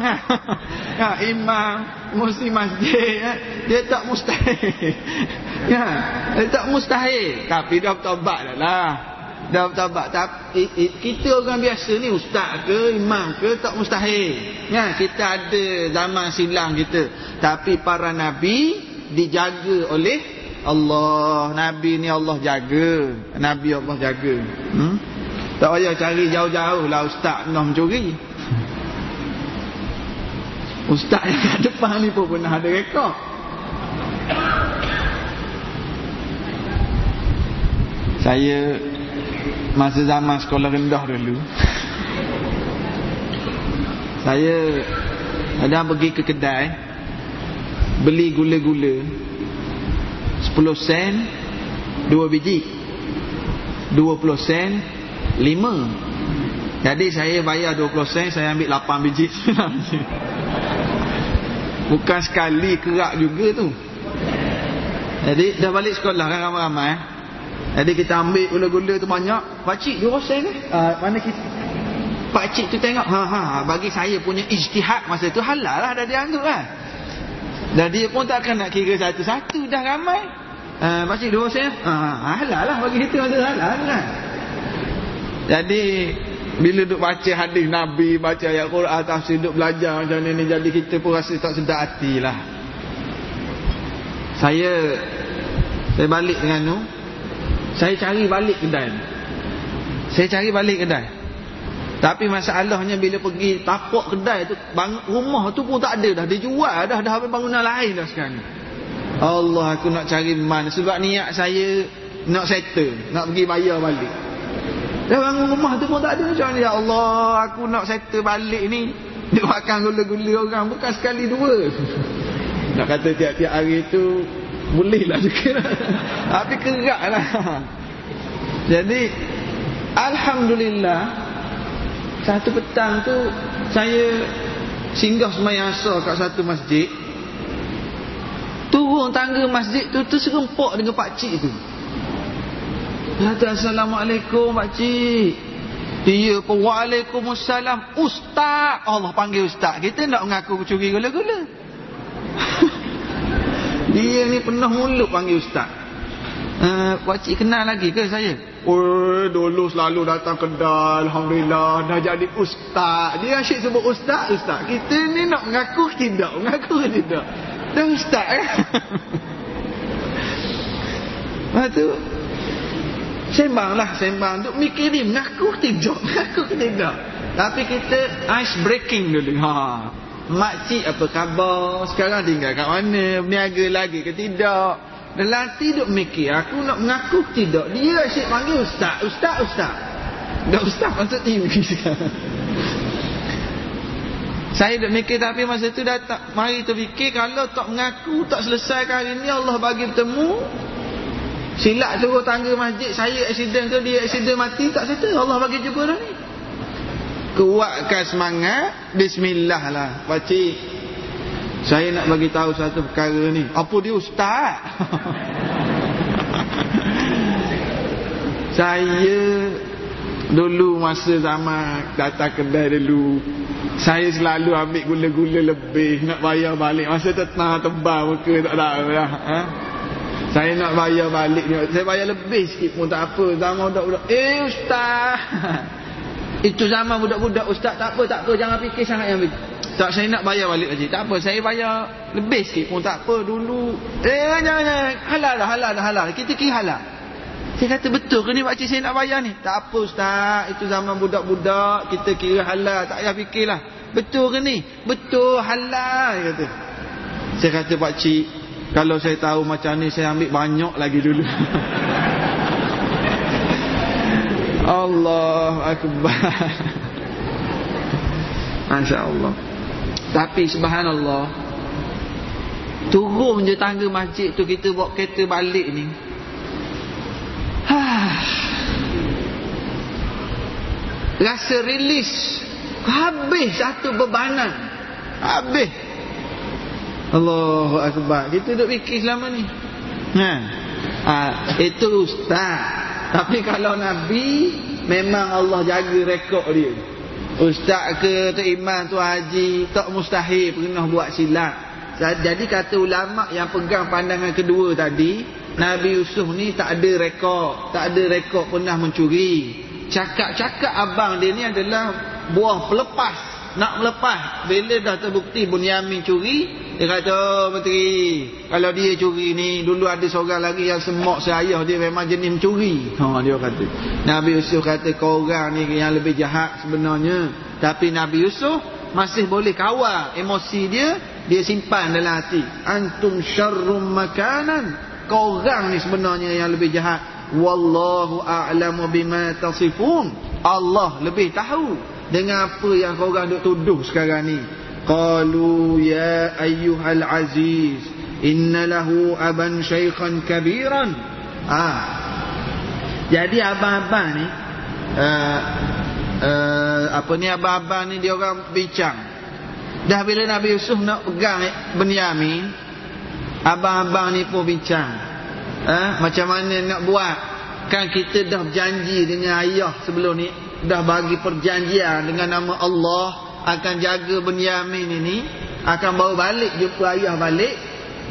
Ha imam, muslim masjid. Ha? Dia tak mustahil. Ya, dia tak mustahil. Tapi dah bertabat dah lah. Dah bertabat. Tapi, kita orang biasa ni, ustaz ke, imam ke, tak mustahil. Ya, kita ada zaman silang kita. Tapi para nabi dijaga oleh Allah. Nabi ni Allah jaga. Nabi Allah jaga. Hmm? Tak payah cari jauh-jauh lah ustaz nak mencuri. Ustaz yang kat depan ni pun pernah ada rekod. Saya masa zaman sekolah rendah dulu. saya ada pergi ke kedai beli gula-gula. 10 sen 2 biji. 20 sen lima. Jadi saya bayar 20 sen saya ambil 8 biji. Bukan sekali kerak juga tu. Jadi dah balik sekolah kan ramai-ramai eh? Jadi kita ambil gula-gula tu banyak pakcik 2 sen eh? uh, mana kita pakcik tu tengok ha, ha, bagi saya punya ijtihad masa tu halal lah dah dianggap kan dan dia pun takkan nak kira satu-satu dah ramai uh, pakcik 2 sen ha, ha, halal lah bagi kita masa halal kan jadi bila duk baca hadis Nabi, baca ayat Quran, tafsir duk belajar macam ni jadi kita pun rasa tak sedar hatilah. Saya saya balik dengan tu. Saya cari balik kedai. Saya cari balik kedai. Tapi masalahnya bila pergi tapak kedai tu bang, rumah tu pun tak ada dah dijual dah dah habis bangunan lain dah sekarang. Allah aku nak cari mana sebab niat saya nak settle, nak pergi bayar balik. Dah bangun rumah tu pun tak ada macam. Ya Allah, aku nak settle balik ni. Dia makan gula-gula orang. Bukan sekali dua. Nak kata tiap-tiap hari tu, boleh lah juga. Tapi kerak lah. Jadi, Alhamdulillah, Satu petang tu Saya Singgah semayang asar kat satu masjid. Turun tangga masjid tu Terserempak dengan pakcik tu. Kata Assalamualaikum pakcik Dia pun Waalaikumsalam. Ustaz. Allah panggil ustaz. Kita nak mengaku curi gula-gula Dia ni penuh mulut panggil ustaz. Uh, Pakcik kenal lagi ke saya? Oh, dulu selalu datang kedai Alhamdulillah Dah jadi ustaz. Dia asyik sebut ustaz, ustaz. Kita ni nak mengaku tidak Mengaku tidak. Dah ustaz kan Lepas tu Sembang lah sembang Duk mikir ni mengaku tidak Mengaku tidak. Tapi kita ice breaking dulu. Ha. Makcik apa khabar? Sekarang tinggal kat mana? Berniaga lagi ke tidak? Lelaki duk mikir Aku nak mengaku tidak? Dia asyik panggil ustaz Ustaz ustaz. Dah ustaz masuk TV sekarang. Saya duk mikir Tapi masa tu dah tak Mari terfikir Kalau tak mengaku Tak selesai hari ni Allah bagi bertemu. Silap suruh tangga masjid Saya accident ke Dia accident mati Tak settle Allah bagi juga dah ni Kuatkan semangat. Bismillah lah. Pakcik saya nak bagi tahu satu perkara ni. Apa dia ustaz? saya dulu masa zaman datang kedai dulu saya selalu ambil gula-gula lebih. Nak bayar balik. Masa tetang tebal muka tak tahu lah ha? saya nak bayar balik. Ni saya bayar lebih sikit pun tak apa. Zaman budak-budak eh ustaz itu zaman budak-budak ustaz tak apa tak apa jangan fikir sangat yang begitu tak saya nak bayar balik lagi. Tak apa saya bayar lebih sikit pun tak apa dulu. Eh jangan jangan halal dah halal dah halal. Kita kira halal. Saya kata betul ke ni pak saya nak bayar ni? Tak apa ustaz, itu zaman budak-budak kita kira halal, tak payah fikirlah. Betul ke ni? Betul halal kata. Saya kata pak cik, kalau saya tahu macam ni saya ambil banyak lagi dulu. Allah akbar. Masya Allah. Tapi subhanallah Turun je tangga masjid tu Kita bawa kereta balik ni. Rasa rilis Habis satu bebanan Habis Allahu Akbar Kita duduk fikir selama ni ha. ha. Itu ustaz Tapi kalau Nabi Memang Allah jaga rekod dia. Ustaz ke Tok Iman tu Haji Tak mustahil pernah buat silap Jadi kata ulama yang pegang pandangan kedua tadi Nabi Yusuf ni tak ada rekod Tak ada rekod pernah mencuri. Cakap-cakap abang dia ni adalah Buah pelepas Nak melepas Bila dah terbukti Bunyamin curi dia kata, oh, menteri, kalau dia curi ni, dulu ada seorang lagi yang semak seayah dia memang jenis mencuri. Ha, dia kata. Nabi Yusuf kata, kau orang ni yang lebih jahat sebenarnya. Tapi Nabi Yusuf masih boleh kawal emosi dia, dia simpan dalam hati. Antum syarrum makanan. Kau orang ni sebenarnya yang lebih jahat. Wallahu a'lamu bima tasifun. Allah lebih tahu dengan apa yang kau orang duk tuduh sekarang ni? Qalu ya ayyuhal aziz innalahu aban shaykhan kabiran. Ah. Jadi abang-abang ni uh, uh, apa ni abang-abang ni dia orang bincang. Dah bila Nabi Yusuf nak pegang Benyamin abang-abang ni pun bincang. Uh, macam mana nak buat? Kan kita dah berjanji dengan ayah sebelum ni. Dah bagi perjanjian dengan nama Allah akan jaga Benyamin ini akan bawa balik jumpa ayah balik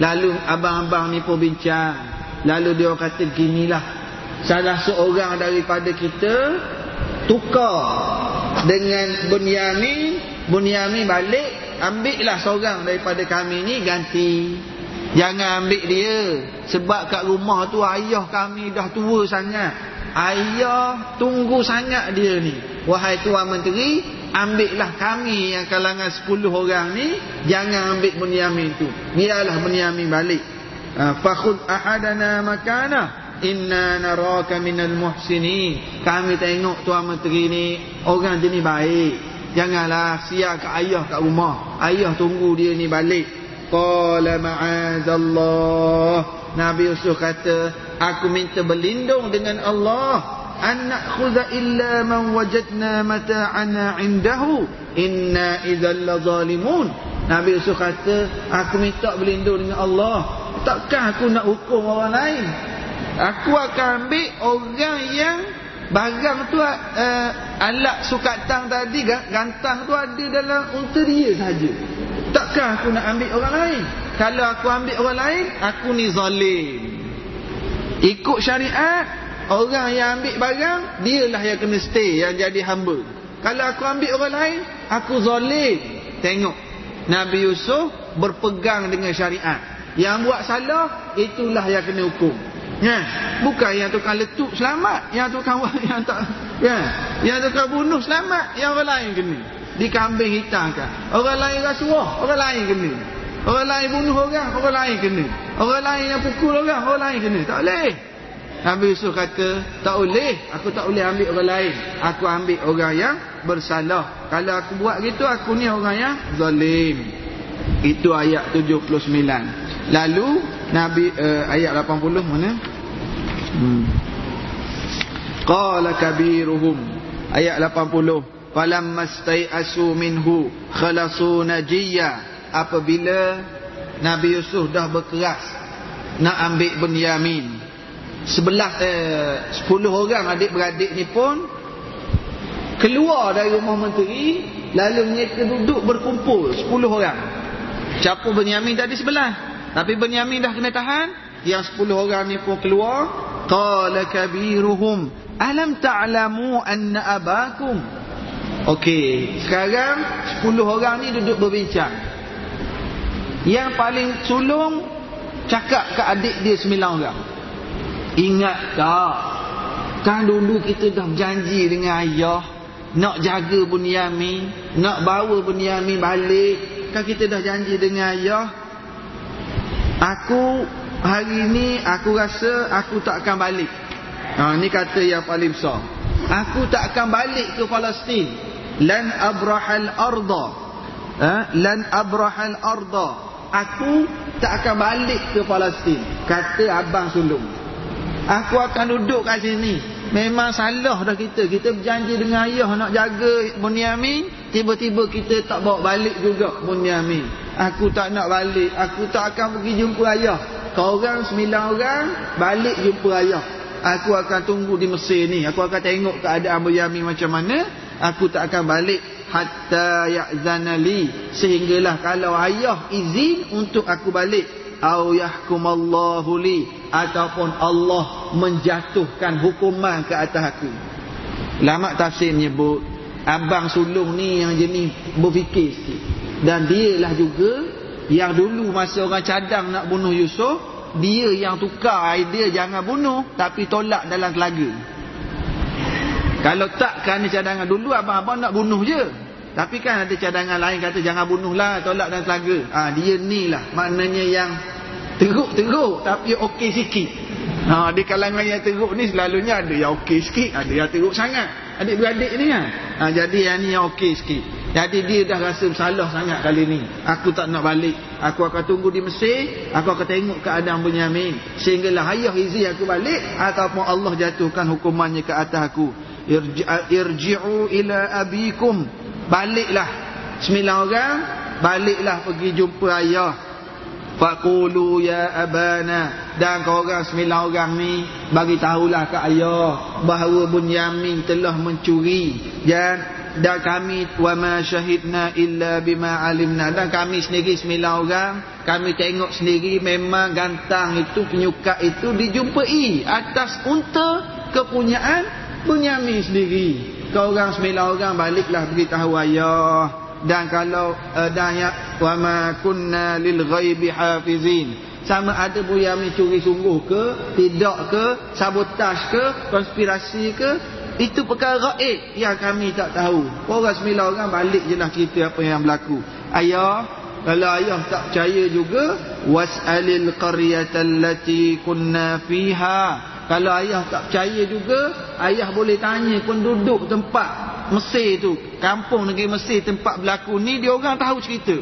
lalu abang-abang ni pun bincang. Lalu dia kata ginilah salah seorang daripada kita tukar dengan Benyamin Benyamin balik ambillah seorang daripada kami ni ganti. Jangan ambil dia sebab kat rumah tu ayah kami dah tua sangat ayah tunggu sangat dia ni. Wahai tuan menteri ambillah kami yang kalangan 10 orang ni jangan ambil Bunyamin tu. Biarlah Bunyamin balik. Ha, fakhud ahadana makana inna naraka minal muhsinin. Kami tengok tuan menteri ni orang jenis baik. Janganlah sia kat ayah kat rumah. Ayah tunggu dia ni balik. Qala ma'azallah. Nabi yusuf kata aku minta berlindung dengan Allah. An na'khudha illa man wajadna mata'ana 'indahu. Inna idzal zalimun Nabi Yusuf kata aku minta berlindung dengan Allah. Takkan aku nak hukum orang lain? Aku akan ambil orang yang barang tu uh, alat sukatang tadi gantang tu ada dalam unta dia saja. Takkan aku nak ambil orang lain? Kalau aku ambil orang lain aku ni zalim ikut syariat orang yang ambil barang dialah yang kena stay yang jadi hamba. Kalau aku ambil orang lain aku zalim. Tengok Nabi Yusuf berpegang dengan syariat. Yang buat salah itulah yang kena hukum. Ya bukan yang tukang letup selamat yang tukang yang tak ya yang tukang bunuh selamat yang orang lain kena. Dikambing hitam kan. Orang lain rasuah orang lain kena. Orang lain bunuh orang orang lain kena orang lain yang pukul orang orang lain kena. Tak boleh. Nabi Yusuf kata tak boleh. Aku tak boleh ambil orang lain. Aku ambil orang yang bersalah. Kalau aku buat gitu aku ni orang yang zalim. Itu ayat 79 lalu Nabi uh, ayat 80 mana? Hmm. qala kabiruhum. Ayat 80 falamma stai'asu minhu khalasu najiyya apabila Nabi Yusuf dah berkeras nak ambil Bunyamin sebelah eh, sepuluh orang adik-beradik ni pun keluar dari rumah menteri lalu mereka duduk berkumpul sepuluh orang. Capur Bunyamin tadi sebelah. Tapi Bunyamin dah kena tahan. Yang sepuluh orang ni pun keluar. Qala kabiruhum alam ta'lamu anna abakum? Okey, sekarang 10 orang ni duduk berbincang. Yang paling sulung cakap ke adik dia 9 orang. Ingat tak? Kan dulu kita dah berjanji dengan ayah nak jaga Bunyamin, nak bawa Bunyamin balik. Kan kita dah janji dengan ayah. Aku hari ni aku rasa aku tak akan balik. Ha ni kata yang paling besar. Aku tak akan balik ke Palestin lan abrahal arda ha? lan abrahal arda aku tak akan balik ke Palestin. Kata abang sulung. Aku akan duduk kat sini. Memang salah dah kita. Kita berjanji dengan ayah nak jaga Bunyamin. Tiba-tiba kita tak bawa balik juga Bunyamin. Aku tak nak balik. Aku tak akan pergi jumpa ayah. Kau orang sembilan orang balik jumpa ayah. Aku akan tunggu di Mesir ni. Aku akan tengok keadaan Bunyamin macam mana. Aku tak akan balik hatta ya'zana li. Sehinggalah kalau ayah izin untuk aku balik au yahkumallahu li ataupun Allah menjatuhkan hukuman ke atas aku. Lama tafsir menyebut abang sulung ni yang jenis berfikir sikit. Dan dialah juga yang dulu masa orang cadang nak bunuh Yusuf dia yang tukar idea jangan bunuh tapi tolak dalam telaga kalau tak kerana cadangan dulu abang-abang nak bunuh je. Tapi kan ada cadangan lain kata jangan bunuhlah tolak dan telaga. Ha, dia ni lah maknanya yang teruk-teruk tapi okey sikit. Ha, di kalangan yang teruk ni selalunya ada yang okey sikit, ada yang teruk sangat. Adik-beradik ni kan. Ha, jadi yang ni yang okey sikit. Jadi dia dah rasa bersalah sangat kali ni. Aku tak nak balik. Aku akan tunggu di Mesir. Aku akan tengok keadaan Bunyamin. Sehinggalah ayah izin aku balik. Ataupun Allah jatuhkan hukumannya ke atas aku irji'u ila abikum. Baliklah. Sembilan orang baliklah pergi jumpa ayah. Faqulu ya abana. Dan kau orang sembilan orang ni bagi tahulah ke ayah bahawa Bunyamin telah mencuri. Dan dan kami wa ma syahidna illa bima alimna. Dan kami sendiri sembilan orang kami tengok sendiri memang gantang itu penyuka itu dijumpai atas unta kepunyaan Bunyamin sendiri. Kau orang sembilan orang baliklah beritahu ayah. Dan kalau uh, Dan ya Wa ma kunna lil ghaibi hafizin. Sama ada Bunyamin curi sungguh ke Tidak ke Sabotaj ke Konspirasi ke Itu perkara gaib Yang kami tak tahu. Orang sembilan orang balik je lah cerita apa yang berlaku. Ayah kalau ayah tak percaya juga was'alil qaryatallati kunna fiha kalau ayah tak percaya juga, ayah boleh tanya penduduk tempat Mesir tu, kampung negeri Mesir tempat berlaku ni, dia orang tahu cerita.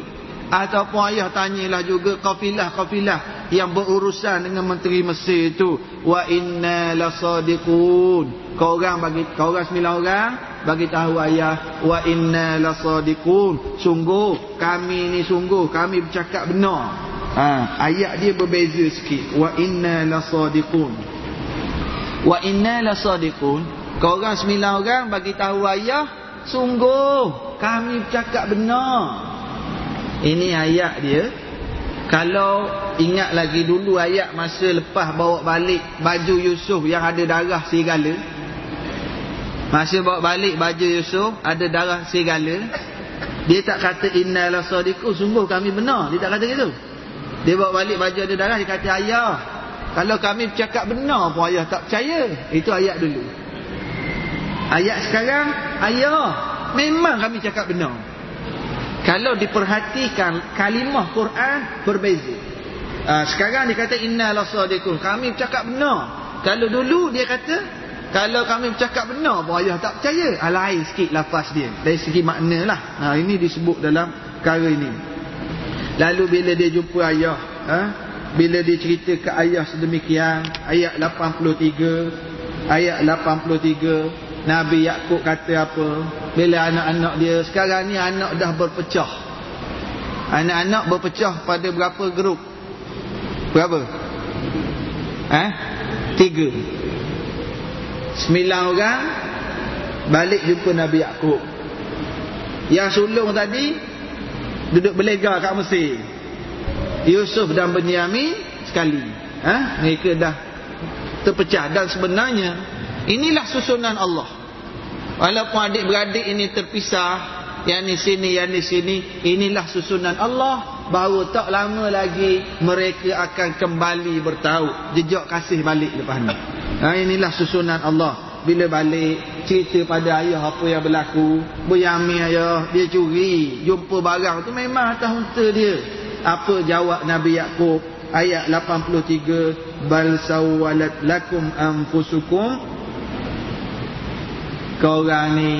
Ataupun ayah tanyalah juga kafilah-kafilah yang berurusan dengan menteri Mesir itu wa inna lasadiqun. Kau orang bagi kau orang sembilan orang bagi tahu ayah wa inna lasadiqun. Sungguh kami ni sungguh kami bercakap benar. Ha, ayat dia berbeza sikit. Wa inna lasadiqun wa inna lasadiqun kau orang sembilan orang bagi tahu ayah sungguh kami bercakap benar ini ayat dia kalau ingat lagi dulu ayat masa lepas bawa balik baju Yusuf yang ada darah serigala. Masa bawa balik baju Yusuf ada darah serigala. Dia tak kata inna la sadiqu sungguh kami benar. Dia tak kata gitu. Dia bawa balik baju ada darah dia kata ayah. Kalau kami bercakap benar pun ayah tak percaya. Itu ayat dulu. Ayat sekarang ayah memang kami cakap benar. Kalau diperhatikan kalimah Quran berbeza. Uh, sekarang dia kata inna lasadiqun. Kami bercakap benar. Kalau dulu dia kata kalau kami bercakap benar pun ayah tak percaya. Ah, lain sikit lafaz dia. Dari segi makna lah. Nah, ini disebut dalam perkara ini. Lalu bila dia jumpa ayah. Ha? Bila dia cerita ke ayah sedemikian. Ayat 83. Ayat 83. Nabi Yakub kata apa bila anak-anak dia sekarang ni anak dah berpecah anak-anak berpecah pada berapa grup berapa eh tiga sembilan orang balik jumpa Nabi Yakub yang sulung tadi duduk berlega kat Mesir Yusuf dan Benyamin sekali. Eh? mereka dah terpecah. Dan sebenarnya inilah susunan Allah. Walaupun adik-beradik ini terpisah Yang di sini, yang di sini Inilah susunan Allah. Bahawa tak lama lagi Mereka akan kembali bertahu Jejak kasih balik lepas ni. Nah, Inilah susunan Allah. Bila balik cerita pada ayah apa yang berlaku. Berjami ayah Dia curi. Jumpa barang tu memang atas unta dia Apa jawab Nabi Yaakob? Ayat 83 Bal sawalat lakum anfusukum. Kau orang ni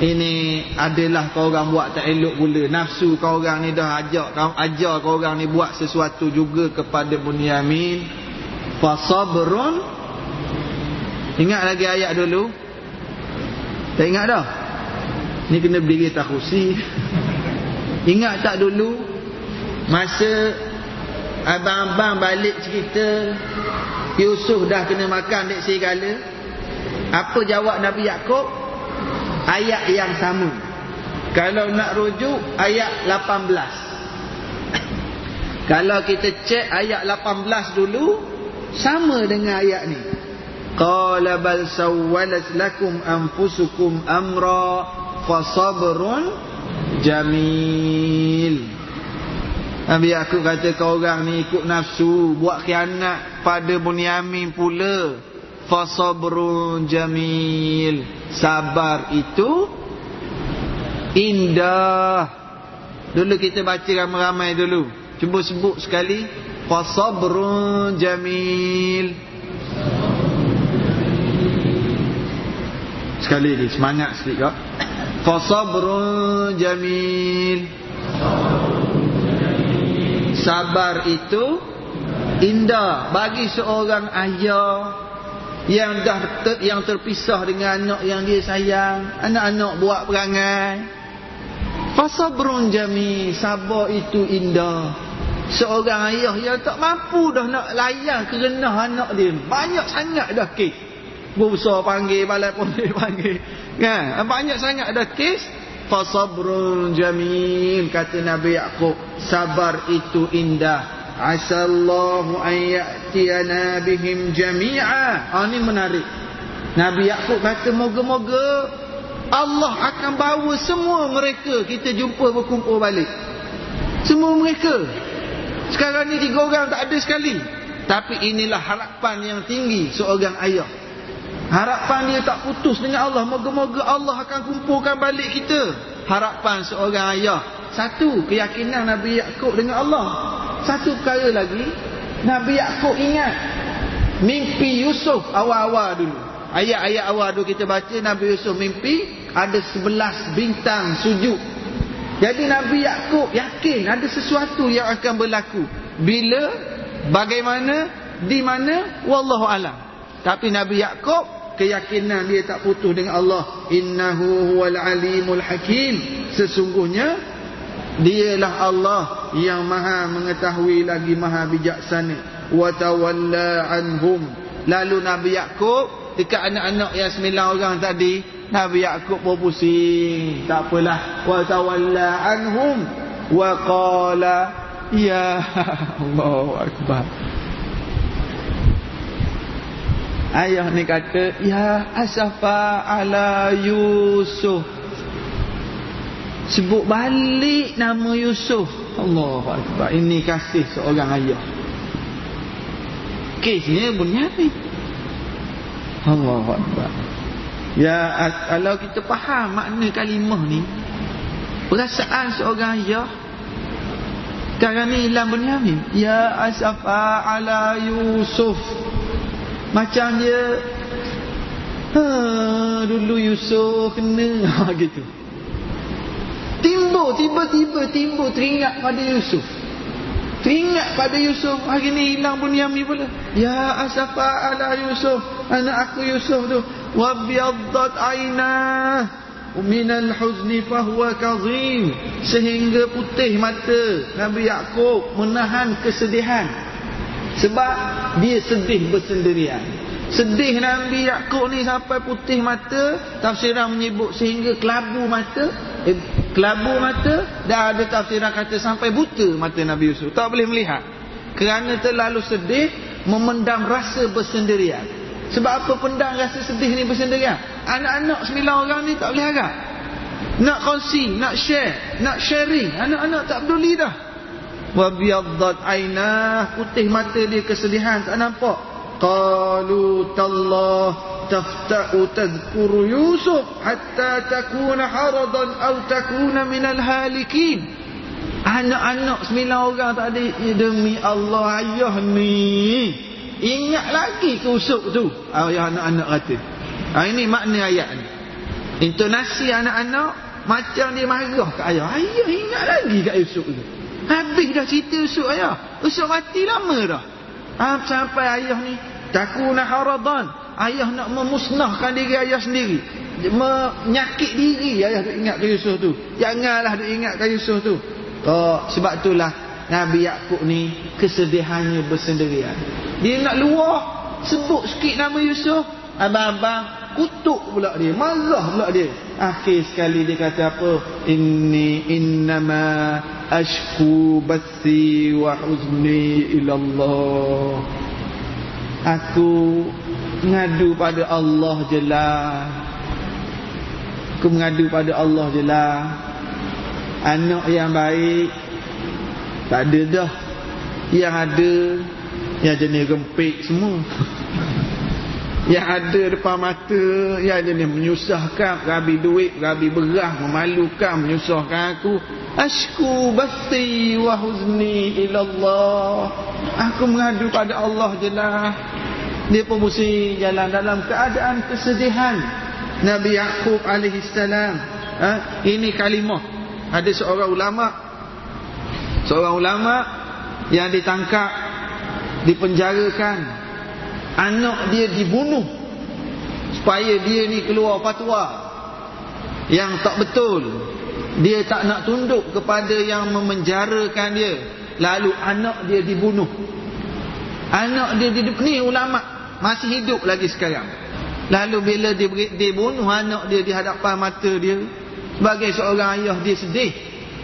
ini adalah kau orang buat tak elok pula nafsu kau orang ni dah ajak kau ajar kau orang ni buat sesuatu juga kepada Bunyamin fasabrun ingat lagi ayat dulu? Tak ingat dah? Ni kena berdiri tak kursi ingat tak dulu masa abang-abang balik cerita Yusuf dah kena makan dek segala apa jawab Nabi Yaakob? Ayat yang sama. Kalau nak rujuk ayat 18. Kalau kita cek ayat 18 dulu sama dengan ayat ni. Qala bal sawwalat lakum anfusukum amra fasabrun jamil. Nabi aku kata kau orang ni ikut nafsu buat khianat pada Bunyamin pula. Fasabrun jamil. Sabar itu indah. Dulu kita baca ramai-ramai dulu. Cuba sebut sekali. Fasabrun jamil. Sekali lagi semangat sikit kak. Fasabrun jamil sabar itu indah bagi seorang ayah yang dah ter, yang terpisah dengan anak yang dia sayang. Anak-anak buat perangai. Fasabrun jami sabar itu indah. Seorang ayah yang tak mampu dah nak layan kerenah anak dia. Banyak sangat dah kes. Besar panggil balai pun panggil. Kan? Banyak sangat dah kes fasabrun jamil kata Nabi Yaakob. Sabar itu indah. Asallahu an ya'tiyana bihim jami'a. Ah ni menarik. Nabi Yakub kata moga-moga Allah akan bawa semua mereka kita jumpa berkumpul balik. Semua mereka. Sekarang ni tiga orang tak ada sekali. Tapi inilah harapan yang tinggi seorang ayah harapan dia tak putus dengan Allah. Moga-moga Allah akan kumpulkan balik kita. Harapan seorang ayah. Satu keyakinan Nabi Yakub dengan Allah. Satu perkara lagi. Nabi Yaakob ingat mimpi Yusuf awal-awal dulu. Ayat-ayat awal dulu kita baca Nabi Yusuf mimpi ada sebelas bintang sujud. Jadi Nabi Yaakob yakin ada sesuatu yang akan berlaku. Bila bagaimana di mana wallahu alam. Tapi Nabi Yakub keyakinan dia tak putus dengan Allah. Innahu huwal alimul hakim. Sesungguhnya dialah Allah yang maha mengetahui lagi maha bijaksana. Wa tawalla anhum. Lalu Nabi Yakub dekat anak-anak yang sembilan orang tadi Nabi Yakub pun pusing. Tak apalah. Wa tawalla anhum. Wa qala ya Allahu akbar Ayah ni kata Ya asafa ala Yusuf. Sebut balik nama Yusuf. Allah Akbar. Ini kasih seorang ayah. Kesnya Bunyamin Allah Akbar. Ya kalau kita faham makna kalimah ni Perasaan seorang ayah Sekarang ni ilang Bunyamin Ya asafa ala Yusuf macam dia ha, Dulu Yusuf kena. Ha, gitu. Timbul Tiba-tiba timbul Teringat pada Yusuf Teringat pada Yusuf Hari ni hilang pun Yami pula. Ya asafa ala Yusuf Anak aku Yusuf tu. Wabiyaddat aynah Minal huzni fahuwa kazim. Sehingga putih mata Nabi Yaakob menahan kesedihan sebab dia sedih bersendirian. Sedih Nabi Yaakob ni sampai putih mata. Tafsiran menyebut sehingga kelabu mata. Eh, kelabu mata. Dah ada tafsiran kata sampai buta mata Nabi Yusuf. Tak boleh melihat. Kerana terlalu sedih. Memendam rasa bersendirian. Sebab apa pendam rasa sedih ni bersendirian? Anak-anak sembilan orang ni tak boleh harap. Nak kongsi, nak share, nak sharing. Anak-anak tak peduli dah wa biyaddat aynah putih mata dia kesedihan tak nampak. Qalu tallah tafta'u tadhkuru yusuf hatta takuna haradan aw takuna minal halikin. Anak-anak sembilan orang ya, demi Allah ayah ni. Ingat lagi ke usuk tu? Ayah anak-anak kata. Ha, ini makna ayat ni. Intonasi anak-anak macam dia marah ke ayah. Ayah ingat lagi kat Yusuf tu Habis dah cerita usuk ayah. Usuk mati lama dah. Ha, sampai ayah ni takuna haradan. Ayah nak memusnahkan diri ayah sendiri. Menyakit diri ayah tu ingat Yusuf tu. Janganlah tu ingat Yusuf tu. Oh, sebab itulah Nabi Yaakob ni kesedihannya bersendirian. Dia nak luar sebut sikit nama Yusuf. Abang-abang kutuk pula dia marah pula dia. Akhir sekali dia kata apa? Inni innama ashku bathi wa huzni ila Allah aku mengadu pada Allah jelah aku mengadu pada Allah jelah anak yang baik tak ada dah. Yang ada yang jenis gempik semua yang ada depan mata yang jenis menyusahkan rabi duit rabi berah memalukan menyusahkan aku. Ashku basti wa huzni ilallah. Aku mengadu pada Allah je lah. Dia pun mesti jalan dalam keadaan kesedihan. Nabi Yaqub alaihi salam ha? ini kalimah. Ada seorang ulama seorang ulama yang ditangkap dipenjarakan anak dia dibunuh supaya dia ni keluar fatwa yang tak betul. Dia tak nak tunduk kepada yang memenjarakan dia. Lalu anak dia dibunuh. Anak dia dibunuh ni ulama masih hidup lagi sekarang. Lalu bila dia dibunuh anak dia di hadapan mata dia sebagai seorang ayah dia sedih.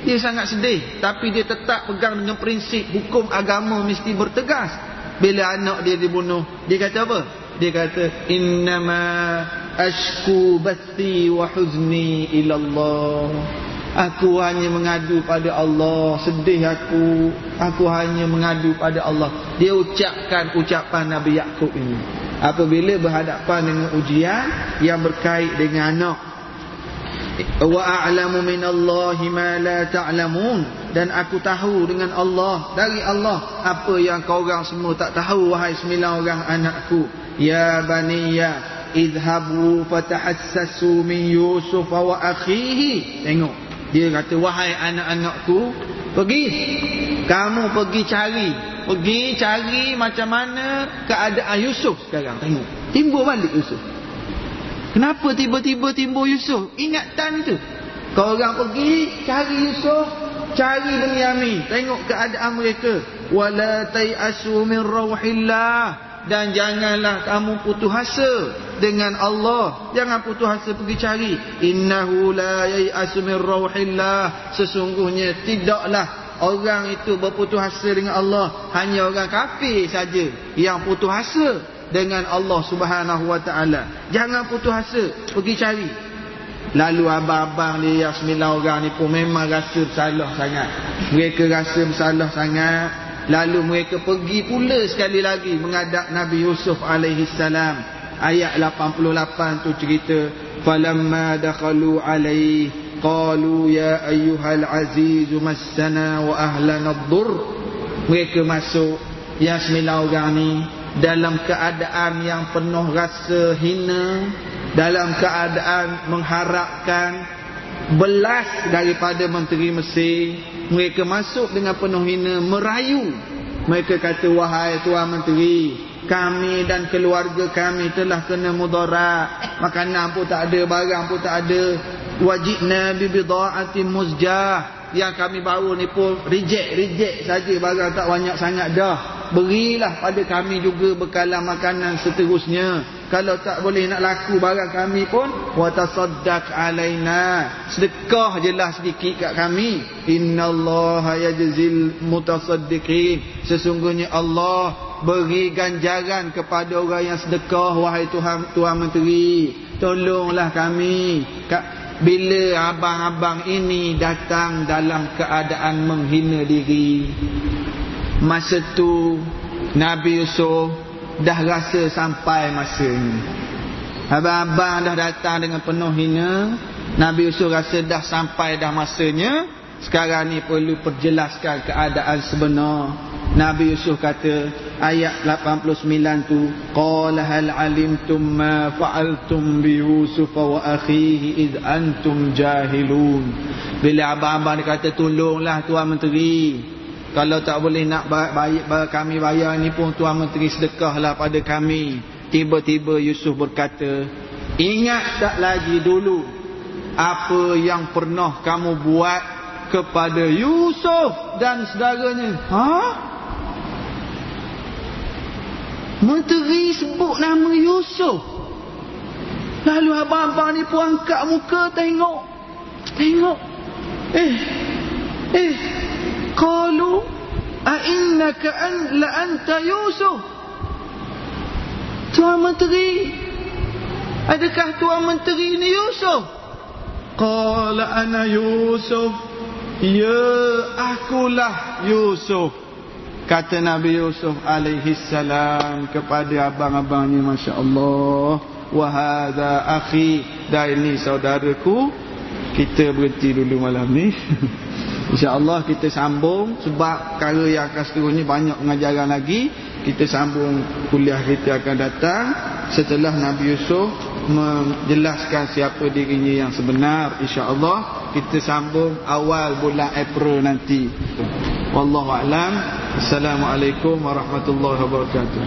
Dia sangat sedih. Tapi dia tetap pegang dengan prinsip hukum agama mesti bertegas bila anak dia dibunuh dia kata apa? Dia kata innama ashku bathi wa huzni ila Allah aku hanya mengadu pada Allah sedih aku. Aku hanya mengadu pada Allah. Dia ucapkan ucapan Nabi Yakub ini. Apabila berhadapan dengan ujian yang berkait dengan anak wa a'lamu minallahi ma la ta'lamun. Dan aku tahu dengan Allah dari Allah apa yang kau orang semua tak tahu wahai sembilan orang anakku. Ya baniya idhabu fatahassasu min yusuf wa akhihi. Tengok dia kata wahai anak-anakku pergi. Kamu pergi cari. Pergi cari macam mana keadaan Yusuf sekarang. Tengok timbul balik Yusuf kenapa tiba-tiba timbul Yusuf? Ingatan itu kau orang pergi cari Yusuf cari Bunyamin tengok keadaan mereka. Wala tayasu min rauhillah dan janganlah kamu putus asa dengan Allah. Jangan putus asa pergi cari. Innahu la yayasu min rauhillah sesungguhnya tidaklah orang itu berputus asa dengan Allah. Hanya orang kafir saja yang putus asa dengan Allah Subhanahu wa taala jangan putus asa pergi cari lalu abang-abang ni yang sembilan orang ni pun memang rasa bersalah sangat mereka rasa bersalah sangat Lalu mereka pergi pula sekali lagi menghadap Nabi Yusuf alaihi salam. Ayat 88 tu cerita, "Falamma dakhalu alaihi qalu ya ayyuhal aziz massana wa ahlana ad-dur." Mereka masuk yang sembilan orang ni dalam keadaan yang penuh rasa hina, dalam keadaan mengharapkan belas daripada menteri Mesir mereka masuk dengan penuh hina merayu. Mereka kata wahai tuan menteri kami dan keluarga kami telah kena mudarat. Makanan pun tak ada barang pun tak ada. Wajibna bi bidaatin muzjah. Yang kami bawa ni pun reject reject saja. Barang tak banyak sangat dah berilah pada kami juga bekalan makanan seterusnya. Kalau tak boleh nak laku barang kami pun wa tasaddaq alaina. Sedekah jelah sedikit kat kami. Innallaha yajzil mutasaddiqin. Sesungguhnya Allah beri ganjaran kepada orang yang sedekah wahai Tuhan tuan menteri. Tolonglah kami. Bila abang-abang ini datang dalam keadaan menghina diri masa tu Nabi Yusuf dah rasa sampai masa ini. Abang-abang dah datang dengan penuh hina. Nabi Yusuf rasa dah sampai dah masanya. Sekarang ni perlu perjelaskan keadaan sebenar. Nabi Yusuf kata ayat 89 tu qala hal alimtum ma fa'altum bi Yusuf wa akhihi id antum jahilun. Bila abang-abang dia kata tolonglah tuan menteri kalau tak boleh nak bayar, kami bayar ni pun Tuan Menteri sedekahlah pada kami. Tiba-tiba Yusuf berkata, Ingat tak lagi dulu apa yang pernah kamu buat kepada Yusuf dan saudaranya? Ha? Menteri sebut nama Yusuf. Lalu abang-abang ni pun angkat muka tengok. Tengok. Eh. Eh. Innaka an la anta Yusuf? Tuan Menteri Adakah Tuan Menteri ini Yusuf? Qala ana Yusuf. Ya akulah Yusuf Kata Nabi Yusuf alaihi salam kepada abang-abangnya Masya Allah. Wahada akhi Dan ini saudaraku Kita berhenti dulu malam ni. InsyaAllah kita sambung Sebab perkara yang akan seterusnya banyak pengajaran lagi. Kita sambung kuliah kita akan datang. Setelah Nabi Yusuf menjelaskan siapa dirinya yang sebenar InsyaAllah kita sambung awal bulan April nanti. Wallahu'alam Assalamualaikum warahmatullahi wabarakatuh